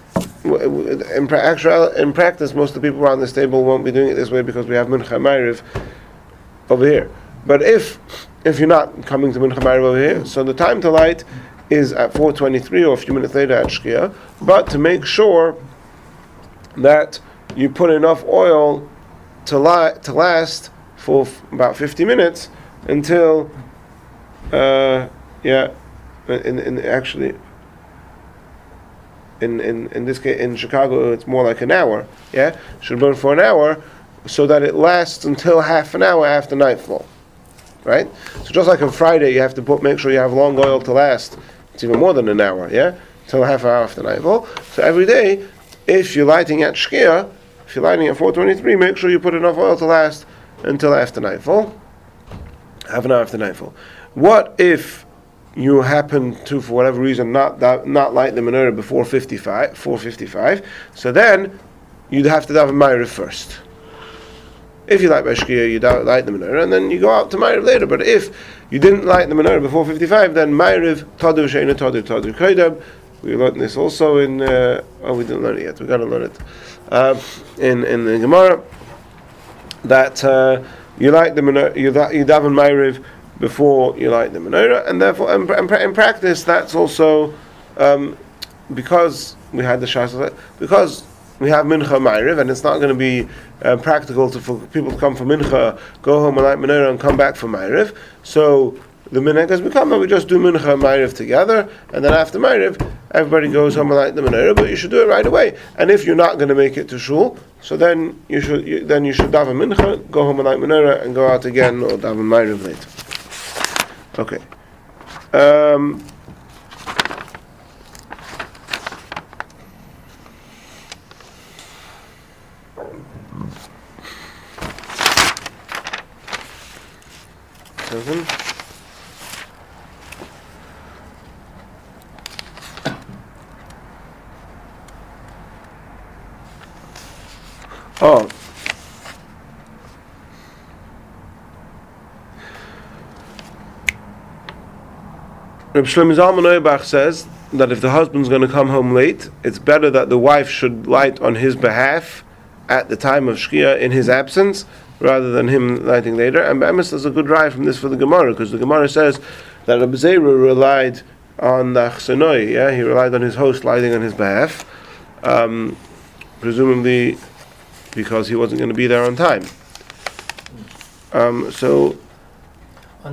in, pra- actual, in practice, most of the people around this table won't be doing it this way because we have Mincha Ma'ariv over here. But if if you're not coming to Mincha Ma'ariv over here, so the time to light is at 4:23 or a few minutes later at Shkia. But to make sure that you put enough oil to light to last for f- about 50 minutes until uh, yeah, in, in actually in, in, in this case in Chicago it's more like an hour. Yeah, should burn for an hour so that it lasts until half an hour after nightfall. Right? So just like on Friday you have to put make sure you have long oil to last. It's even more than an hour, yeah? Till half an hour after nightfall. So every day, if you're lighting at Shkia, if you're lighting at 423, make sure you put enough oil to last until after nightfall. Half an hour after nightfall. What if you happen to, for whatever reason, not that, not light the menorah before 55, 455? So then you'd have to daven Ma'ariv first. If you light by Shkia, you light the menorah, and then you go out to Ma'ariv later. But if you didn't light the menorah before 55, then Ma'ariv, Tadu, Sheina, Tadu, Tadu, Kaidab. We learned this also in, uh, oh, we didn't learn it yet, we gotta learn it. Uh, in, in the Gemara, that uh, you light the menorah, you, da- you daven Ma'ariv before you light the menorah, and therefore, in, in, practice, that's also, um, because we had the Shas, because we have Mincha Ma'ariv, and it's not going to be uh, practical to, for people to come for Mincha, go home and light Menorah, and come back for Ma'ariv. So the Minhag has become that we just do Mincha and Ma'ariv together, and then after Ma'ariv, everybody goes home and light the Menorah, but you should do it right away. And if you're not going to make it to Shul, so then you should you, then you should daven Mincha, go home and light Menorah, and go out again or daven Ma'ariv later. Okay. Um, seven. Oh. Reb Shlomo Zalman Auerbach says that if the husband's going to come home late, it's better that the wife should light on his behalf at the time of Shkia in his absence, rather than him lighting later. And Be'emes is a good drive from this for the Gemara, because the Gemara says that Zera relied on the Achsenoi, yeah, he relied on his host lighting on his behalf, um, presumably because he wasn't going to be there on time. Um, so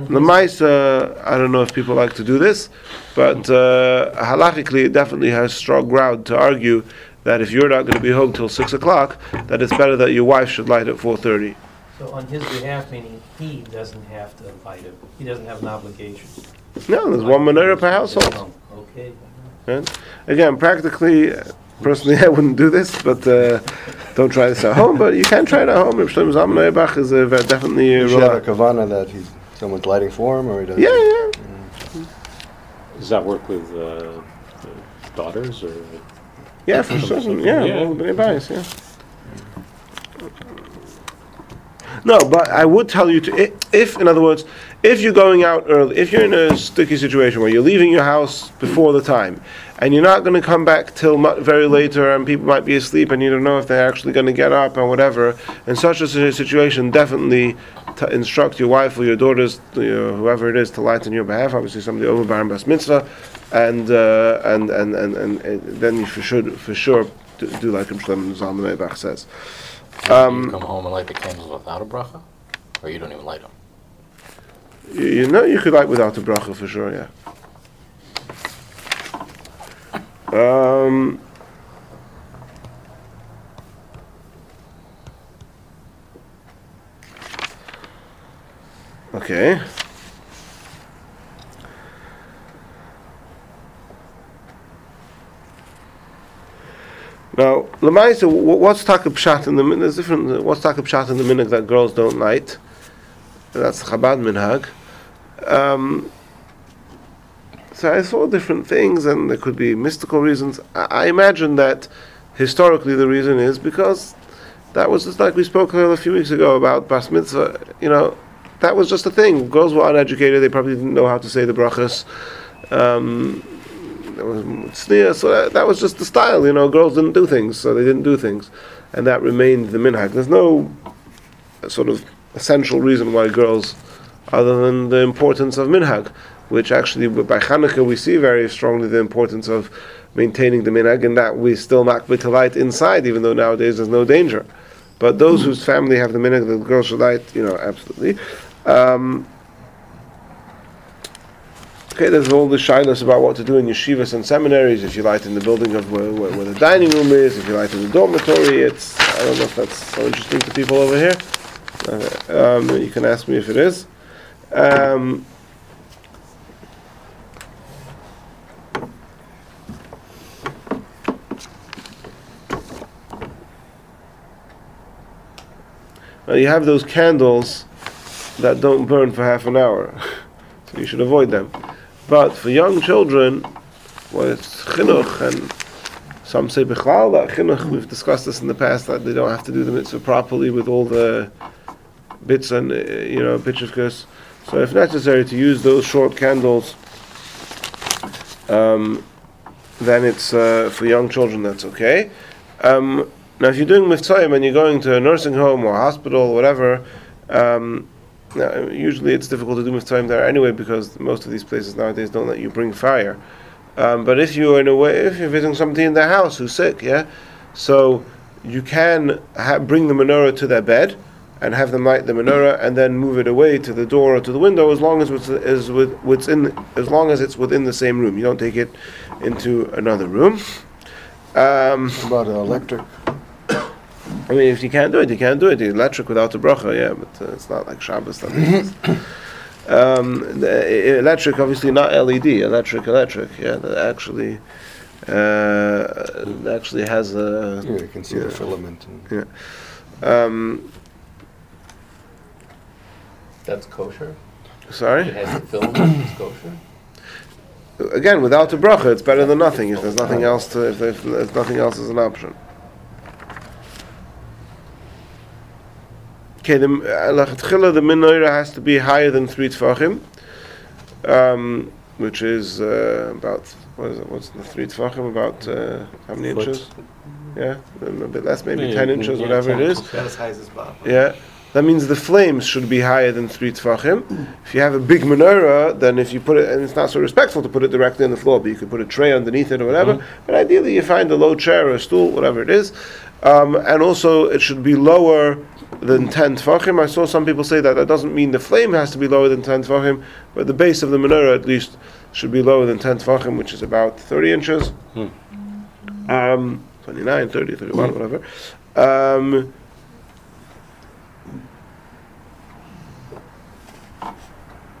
the mice, uh, I don't know if people like to do this, but uh, halachically, it definitely has strong ground to argue that if you're not going to be home till six o'clock, that it's better that your wife should light at four thirty. So on his behalf, meaning he doesn't have to light it, he doesn't have an obligation. No, there's one menorah per household. Oh, Okay. Right? Again, practically, uh, Personally, I wouldn't do this, but uh, don't try this at home. But you can try it at home. Reb Shlomo Zalman Auerbach is a, ve- definitely a You should have a kavana that he's someone's lighting for him, or he doesn't. Yeah, yeah, Does that work with uh, the daughters or? yeah, for sure. Yeah, Yeah. well, bnei bayis, yeah. No, but I would tell you to, if, in other words, if you're going out early, if you're in a sticky situation where you're leaving your house before the time, and you're not going to come back till mu- very later, and people might be asleep, and you don't know if they're actually going to get up and whatever, in such a situation, definitely to instruct your wife or your daughters, you know, whoever it is, to light on your behalf. Obviously, somebody over bar and bas mitzvah, and uh, and, and, and, and and then you for sure for sure do, do like Shlomo Zalman Auerbach says. you come home and light the candles without a bracha? Or you don't even light them? You, know, you could light without a bracha for sure, yeah. Um, okay. Now, Lamaisa, what's taka pshat in the min- there's different. What's taka pshat in the minhag that girls don't light? That's Chabad minhag. Um, so I saw different things, and there could be mystical reasons. I, I imagine that historically the reason is because that was just like we spoke a few weeks ago about bas mitzvah. You know, that was just a thing. Girls were uneducated; they probably didn't know how to say the brachas. Um, there was tzniah, so that, that was just the style. You know, girls didn't do things, so they didn't do things, and that remained the minhag. There's no sort of essential reason why girls, other than the importance of minhag, which actually by Hanukkah we see very strongly the importance of maintaining the minhag, and that we still makbid to light inside, even though nowadays there's no danger. But those whose family have the minhag, the girls should light, you know, absolutely. Um, Okay, there's all the shailos about what to do in yeshivas and seminaries. If you light in the building of where, where, where the dining room is, if you light in the dormitory, it's I don't know if that's so interesting to people over here. Uh, um, you can ask me if it is. Um, you have those candles that don't burn for half an hour, so you should avoid them. But for young children, well, it's chinuch, and some say bichlal chinuch. We've discussed this in the past that they don't have to do the mitzvah properly with all the bits and uh, you know pitchivkas. So if necessary to use those short candles, um, then it's uh, for young children. That's okay. Um, now, if you're doing Mivtzoim and you're going to a nursing home or hospital or whatever. Um, now, usually it's difficult to do Mivtzoim there anyway because most of these places nowadays don't let you bring fire. Um, but if you're in a way, if you're visiting somebody in their house who's sick, yeah, so you can ha- bring the menorah to their bed and have them light the menorah and then move it away to the door or to the window as long as it's is with what's in as long as it's within the same room. You don't take it into another room. Um, about electric? I mean, if you can't do it, you can't do it. Electric without the bracha, yeah, but uh, it's not like Shabbos. That makes sense. um, the, electric, obviously not LED. Electric, electric. Yeah, that actually, uh, actually has a. Yeah, you can see Yeah. the filament. And, Um, That's kosher? sorry. It has the filament, it's kosher? Again, without the bracha, it's better than nothing. If there's nothing else to, if, if, if nothing else is an option. Okay, the uh, lechatchila, the menorah has to be higher than three tefachim, um, which is uh, about what is it? What's the three tefachim? About uh, how many Foot. inches? Yeah, a little bit less, maybe Yeah, ten yeah, inches, yeah, whatever it 10 is. inches. As high as his. Yeah, that means the flames should be higher than three tefachim. If you have a big menorah, then if you put it, and it's not so respectful to put it directly on the floor, but you could put a tray underneath it or whatever. But ideally, you find a low chair or a stool, whatever it is, um, and also it should be lower than ten tefachim. I saw some people say that that doesn't mean the flame has to be lower than ten tefachim, but the base of the menorah at least should be lower than ten tefachim, which is about thirty inches. Um, 29, 30, 31, whatever. Um,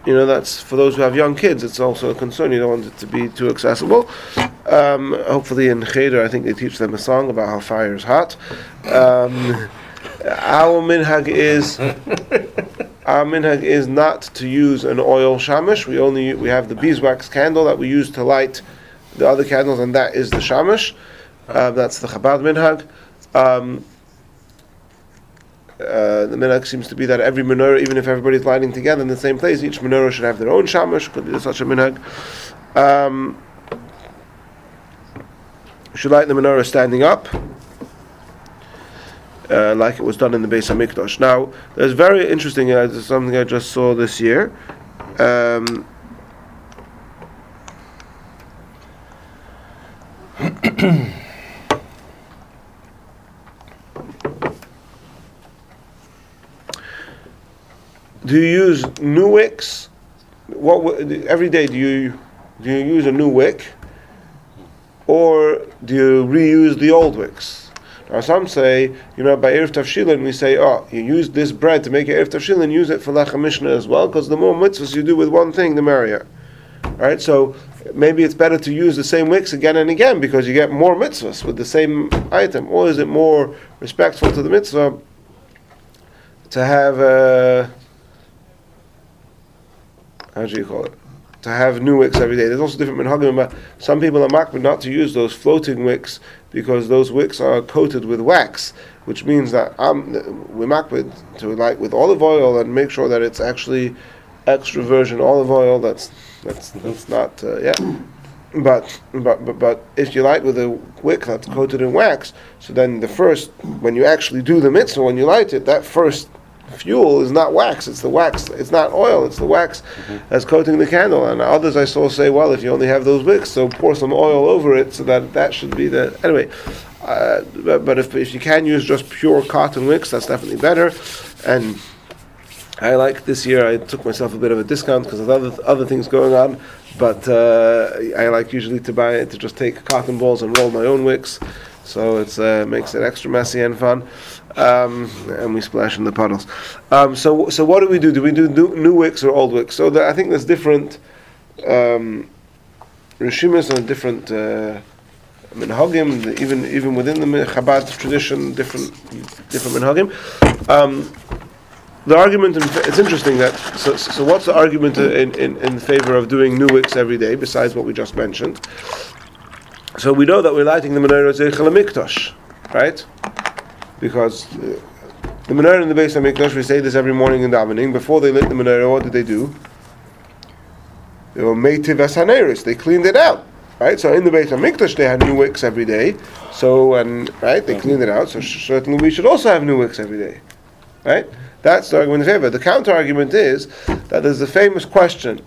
you know, that's for those who have young kids. It's also a concern. You don't want it to be too accessible. Um, hopefully in Cheder, I think they teach them a song about how fire is hot. Um, our minhag is our minhag is not to use an oil shamish. We only we have the beeswax candle that we use to light the other candles, and that is the shamish. Uh, that's the Chabad minhag. Uh, the minhag seems to be that every menorah, even if everybody's lighting together in the same place, each menorah should have their own shamash. Could be such a minhag. Um, should light the menorah standing up, uh, like it was done in the Beis Hamikdash. Now, there's very interesting. Uh, there's something I just saw this year. Um, do you use new wicks? What w- every day do you do you use a new wick, or do you reuse the old wicks? Now some say, you know, by Eruv Tavshilin we say, oh, you use this bread to make Eruv Tavshilin, use it for Lechem Mishneh as well, because the more mitzvahs you do with one thing, the merrier. Right? So maybe it's better to use the same wicks again and again because you get more mitzvahs with the same item. Or is it more respectful to the mitzvah to have uh, how do you call it? To have new wicks every day. There's also different minhagim. but Some people are makbid not to use those floating wicks because those wicks are coated with wax, which means that um, we're makbid to light with olive oil and make sure that it's actually extra virgin olive oil. That's that's that's not uh, yeah. But, but but but if you light with a wick that's coated in wax, so then the first when you actually do the mitzvah when you light it, that first fuel is not wax; it's the wax. It's not oil; it's the wax that's coating the candle. And others I saw say, well, if you only have those wicks, so pour some oil over it, so that that should be the anyway. Uh, but, but if if you can use just pure cotton wicks, that's definitely better. And I like this year. I took myself a bit of a discount because of other other things going on. But uh, I like usually to buy it to just take cotton balls and roll my own wicks, so it uh, makes it extra messy and fun. Um, and we splash in the puddles. Um, so so what do we do? Do we do new, new wicks or old wicks? So the, I think there's different um, rishimas and different. Uh, minhagim, even even within the Chabad tradition, different different minhagim. Um, the argument, in, it's interesting that, so, so what's the argument in, in, in favor of doing new wicks every day, besides what we just mentioned? So we know that we're lighting the menorah Zeichel HaMikdash, right? Because uh, the menorah in the Beis HaMikdash, we say this every morning in the davening, before they lit the menorah, what did they do? They were made meitiv as they cleaned it out. Right, so in the Beit Hamikdash they had new wicks every day. So and right, they cleaned it out. So certainly we should also have new wicks every day. Right, that's the argument in favor. The counter argument is that there's a famous question.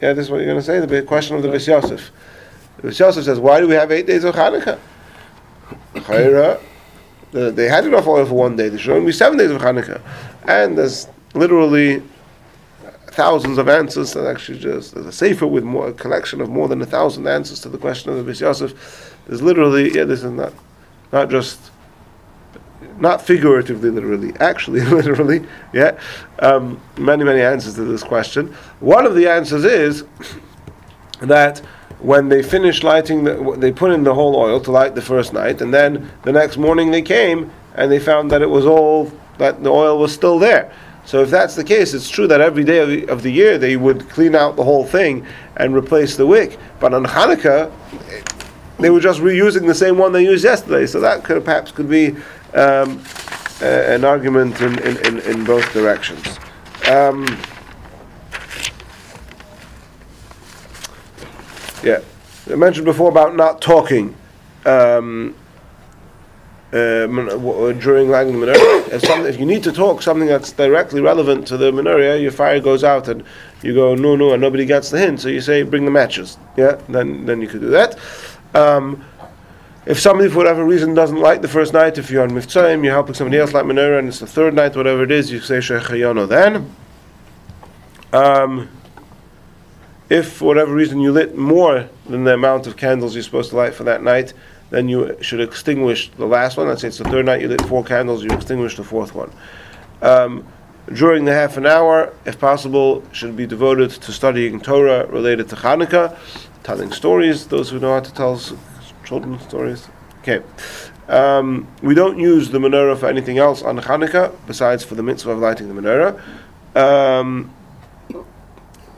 Yeah, this is what you're going to say. The big question of the Beis Yosef. The Beis Yosef says, "Why do we have eight days of Hanukkah?" The- they had enough oil for one day. There should only be seven days of Hanukkah, and there's literally thousands of answers. That actually just there's a with more a collection of more than a thousand answers to the question of the Beis Yosef. There's literally yeah, this is not not just not figuratively, literally, actually, literally, yeah, um, many many answers to this question. One of the answers is that when they finished lighting, the, they put in the whole oil to light the first night, and then the next morning they came and they found that it was all that the oil was still there. So if that's the case, it's true that every day of the, of the year they would clean out the whole thing and replace the wick. But on Hanukkah, they were just reusing the same one they used yesterday. So that could perhaps could be um, uh, an argument in, in, in, in both directions. Um, yeah, I mentioned before about not talking. Um, uh, during lighting the menorah. If, if you need to talk something that's directly relevant to the menorah, your fire goes out and you go no no and nobody gets the hint. So you say bring the matches. Yeah, then then you could do that. Um, if somebody for whatever reason doesn't light the first night, if you're on Mivtzoim, you're helping somebody else light menorah, and it's the third night, whatever it is, you say shechayano then. Um, if for whatever reason you lit more than the amount of candles you're supposed to light for that night, then you should extinguish the last one. Let's say it's the third night you lit four candles, you extinguish the fourth one. Um, during the half an hour, if possible, should be devoted to studying Torah related to Hanukkah, telling stories. Those who know how to tell children's stories. Okay. Um, we don't use the menorah for anything else on Hanukkah besides for the mitzvah of lighting the menorah. Um,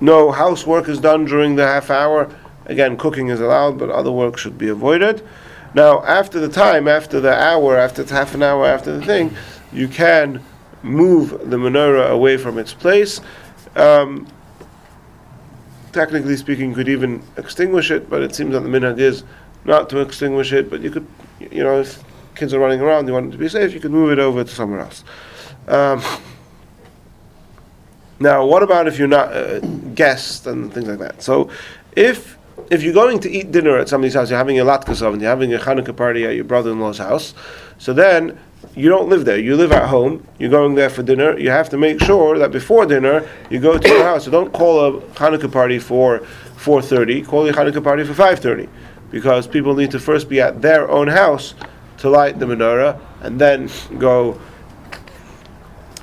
no housework is done during the half hour. Again, cooking is allowed, but other work should be avoided. Now, after the time, after the hour, after it's half an hour after the thing, you can move the menorah away from its place. Um, technically speaking, you could even extinguish it, but it seems that the minhag is not to extinguish it. But you could, you know, if kids are running around, you want it to be safe, you could move it over to somewhere else. Um, now, what about if you're not uh, guests and things like that? So, if if you're going to eat dinner at somebody's house, you're having a latkes and you're having a Hanukkah party at your brother-in-law's house, so then you don't live there. You live at home. You're going there for dinner. You have to make sure that before dinner you go to your house. So don't call a Hanukkah party for 4:30. Call your Hanukkah party for 5:30, because people need to first be at their own house to light the menorah, and then go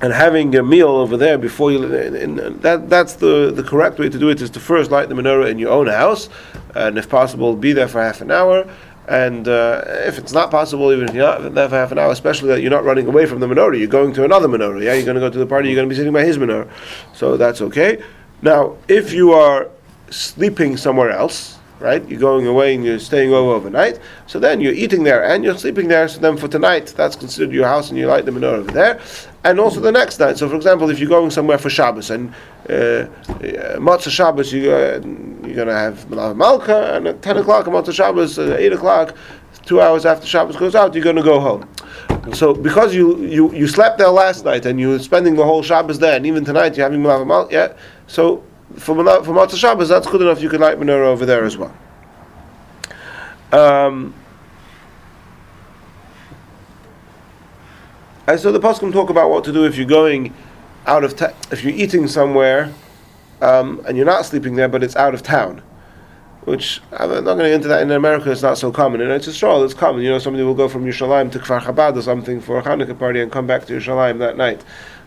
and having a meal over there before you and that that's the the correct way to do it is to first light the menorah in your own house and if possible be there for half an hour and uh, if it's not possible even if you're not there for half an hour especially that you're not running away from the menorah you're going to another menorah yeah? You're going to go to the party you're going to be sitting by his menorah. So that's okay. Now if you are sleeping somewhere else right? You're going away and you're staying over overnight. So then you're eating there and you're sleeping there. So then for tonight, that's considered your house and you light the menorah over there. And also the next night. So for example, if you're going somewhere for Shabbos and uh, uh, Motzei Shabbos, you, uh, you're going to have Melave Malka and at 10 o'clock Motzei Shabbos, uh, 8 o'clock, two hours after Shabbos goes out, you're going to go home. So because you, you, you slept there last night and you're spending the whole Shabbos there, and even tonight you're having Melave Malka, yeah, so for Mala- for Motzei Shabbos, that's good enough. You can light menorah over there as well. Um, and so the poskim talk about what to do if you're going out of ta- if you're eating somewhere um, and you're not sleeping there, but it's out of town. Which I'm not going to into that in America. It's not so common. It's Israel. It's common. You know, somebody will go from Yerushalayim to Kfar Chabad or something for a Hanukkah party and come back to Yerushalayim that night.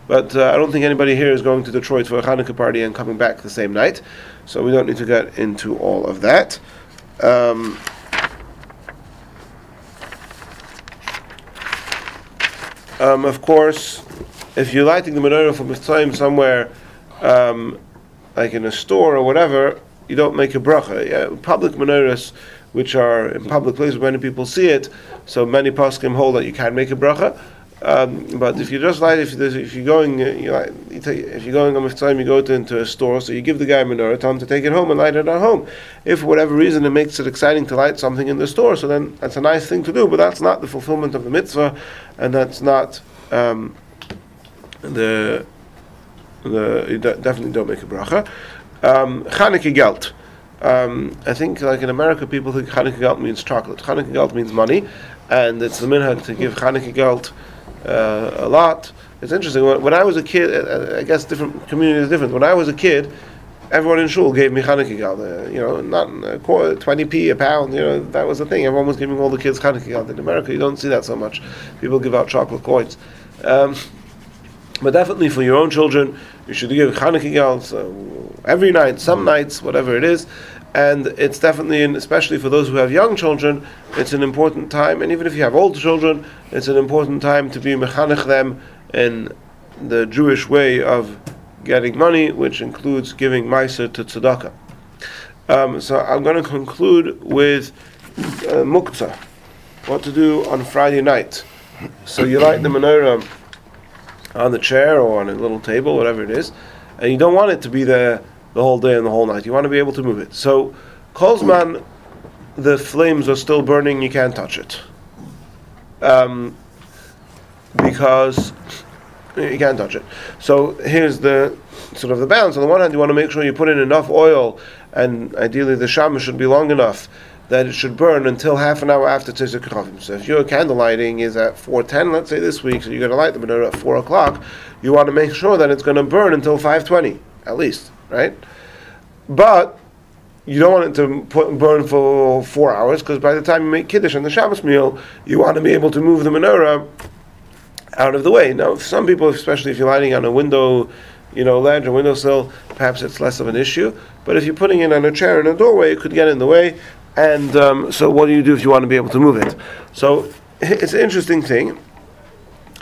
But uh, I don't think anybody here is going to Detroit for a Hanukkah party and coming back the same night. So we don't need to get into all of that. Um, um, of course, if you're lighting the menorah from Mivtzoim somewhere, um, like in a store or whatever, you don't make a bracha. Yeah, public menorahs, which are in public places, many people see it, so many poskim hold that you can make a bracha. Um, but if you're just light, if, if you're going, uh, you light, you take, if you're going on Mivtzoim, you go to, into a store, so you give the guy a menorah, him to take it home and light it at home. If for whatever reason it makes it exciting to light something in the store, so then that's a nice thing to do, but that's not the fulfillment of the mitzvah, and that's not um, the the you de- definitely don't make a bracha. Um, Chanukah gelt. Um, I think, like in America, people think Chanukah gelt means chocolate. Chanukah gelt means money, and it's the minhag to give Chanukah gelt uh, a lot. It's interesting. When, when I was a kid, uh, I guess different communities different. When I was a kid, everyone in shul gave me Hanukkah. Uh, you know, not a quarter, twenty p a pound. You know, that was the thing. Everyone was giving all the kids Hanukkah gelt. In America, you don't see that so much. People give out chocolate coins. Um, but definitely for your own children, you should give Hanukkah gelt uh, every night, some nights, whatever it is. And it's definitely, in, especially for those who have young children, it's an important time. And even if you have older children, it's an important time to be mechanech them in the Jewish way of getting money, which includes giving meiser to tzedakah. Um, so I'm going to conclude with uh, what to do on Friday night. So you light the menorah on the chair or on a little table, whatever it is, and you don't want it to be there the whole day and the whole night. You want to be able to move it. So, Kolzman, the flames are still burning, you can't touch it. Um, because you can't touch it. So, here's the sort of the balance. On the one hand, you want to make sure you put in enough oil, and ideally the shama should be long enough that it should burn until half an hour after Tzeis HaKochavim. So if your candle lighting is at 4.10, let's say this week, so you're going to light the menorah at 4 o'clock, you want to make sure that it's going to burn until 5.20, at least, right? But you don't want it to put, burn for four hours, because by the time you make Kiddush on the Shabbos meal, you want to be able to move the menorah out of the way. Now, some people, especially if you're lighting on a window, you know, ledge or windowsill, perhaps it's less of an issue. But if you're putting it on a chair in a doorway, it could get in the way. and um, so what do you do if you want to be able to move it? So it's an interesting thing.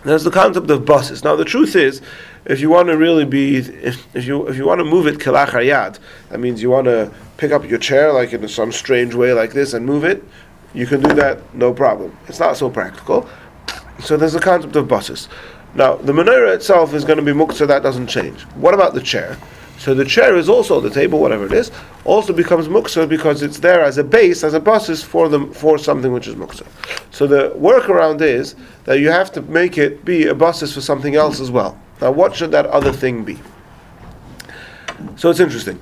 There's the concept of bosis. Now the truth is, if you want to really be, if, if you if you want to move it kilachar yad, that means you want to pick up your chair like in some strange way like this and move it. You can do that, no problem. It's not so practical. So there's the concept of bosis. Now the menorah itself is going to be muktzah. That doesn't change. What about the chair? So the chair is also the table, whatever it is, also becomes muktzah because it's there as a base, as a basis for them for something which is muktzah. So the workaround is that you have to make it be a basis for something else as well. Now, what should that other thing be? So it's interesting.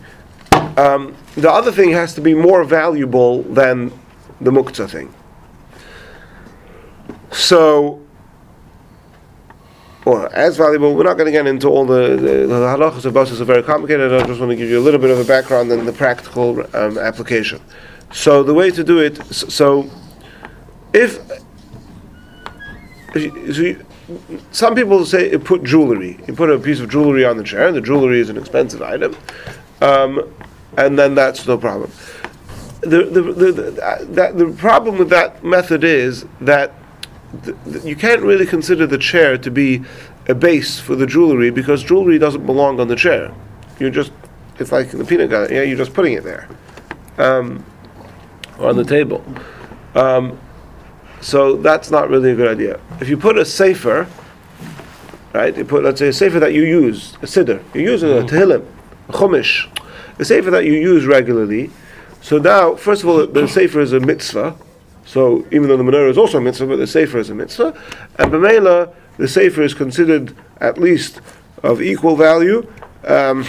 Um, the other thing has to be more valuable than the muktzah thing. So or as valuable. We're not going to get into all the, the, the halachas of bosis are very complicated. I just want to give you a little bit of a background and the practical um, application. So the way to do it, so if, if you, some people say put jewelry. You put a piece of jewelry on the chair. And the jewelry is an expensive item, um, and then that's no problem. The, the, the, the, the problem with that method is that th- th- you can't really consider the chair to be a base for the jewelry because jewelry doesn't belong on the chair. You're just, it's like the peanut gallery, yeah, you're just putting it there. Um, or on the table. Um, so that's not really a good idea. If you put a sefer, right, you put, let's say, a sefer that you use, a siddur, you use a tehillim, a chumash, a sefer that you use regularly. So now, first of all, the sefer is a mitzvah. So even though the menorah is also a mitzvah, but the sefer is a mitzvah, and b'meila the sefer is considered at least of equal value, um,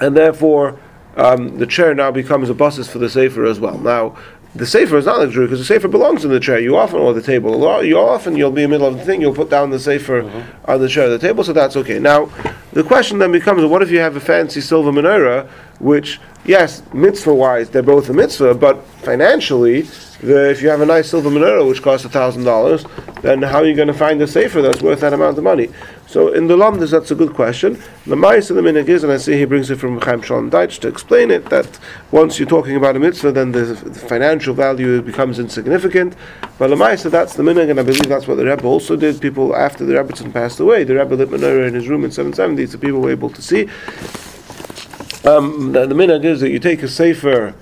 and therefore um, the chair now becomes a basis for the sefer as well. Now. The sefer is not jewelry because the sefer belongs in the chair. You often or the table. You often you'll be in the middle of the thing. You'll put down the sefer mm-hmm. on the chair, the table. So that's okay. Now, the question then becomes: What if you have a fancy silver menorah, which yes, mitzvah wise, they're both a mitzvah, but financially, the, if you have a nice silver menorah which costs thousand dollars, then how are you going to find a sefer that's worth that amount of money? So in the Lamdas, that's a good question. The mice of the minhag is, and I see he brings it from Chaim Shalom Deitch to explain it, that once you're talking about a mitzvah, then the, financial value becomes insignificant. But the mice, that's the minhag, and I believe that's what the Rebbe also did. People after the Rebbetzin passed away, the Rebbe lit menorah in his room in 770, so people were able to see. Um, the, the minhag is that you take a sefer,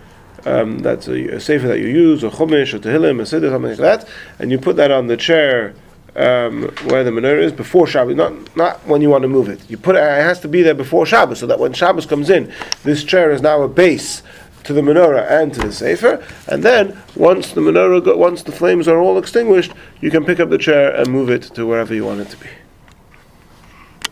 um, that's a, a sefer that you use, a chumash, a tehillim, a siddur, something like that, and you put that on the chair um, where the menorah is before Shabbos, not not when you want to move it. You put it, it has to be there before Shabbos, so that when Shabbos comes in, this chair is now a base to the menorah and to the sefer, and then once the menorah, go, once the flames are all extinguished, you can pick up the chair and move it to wherever you want it to be.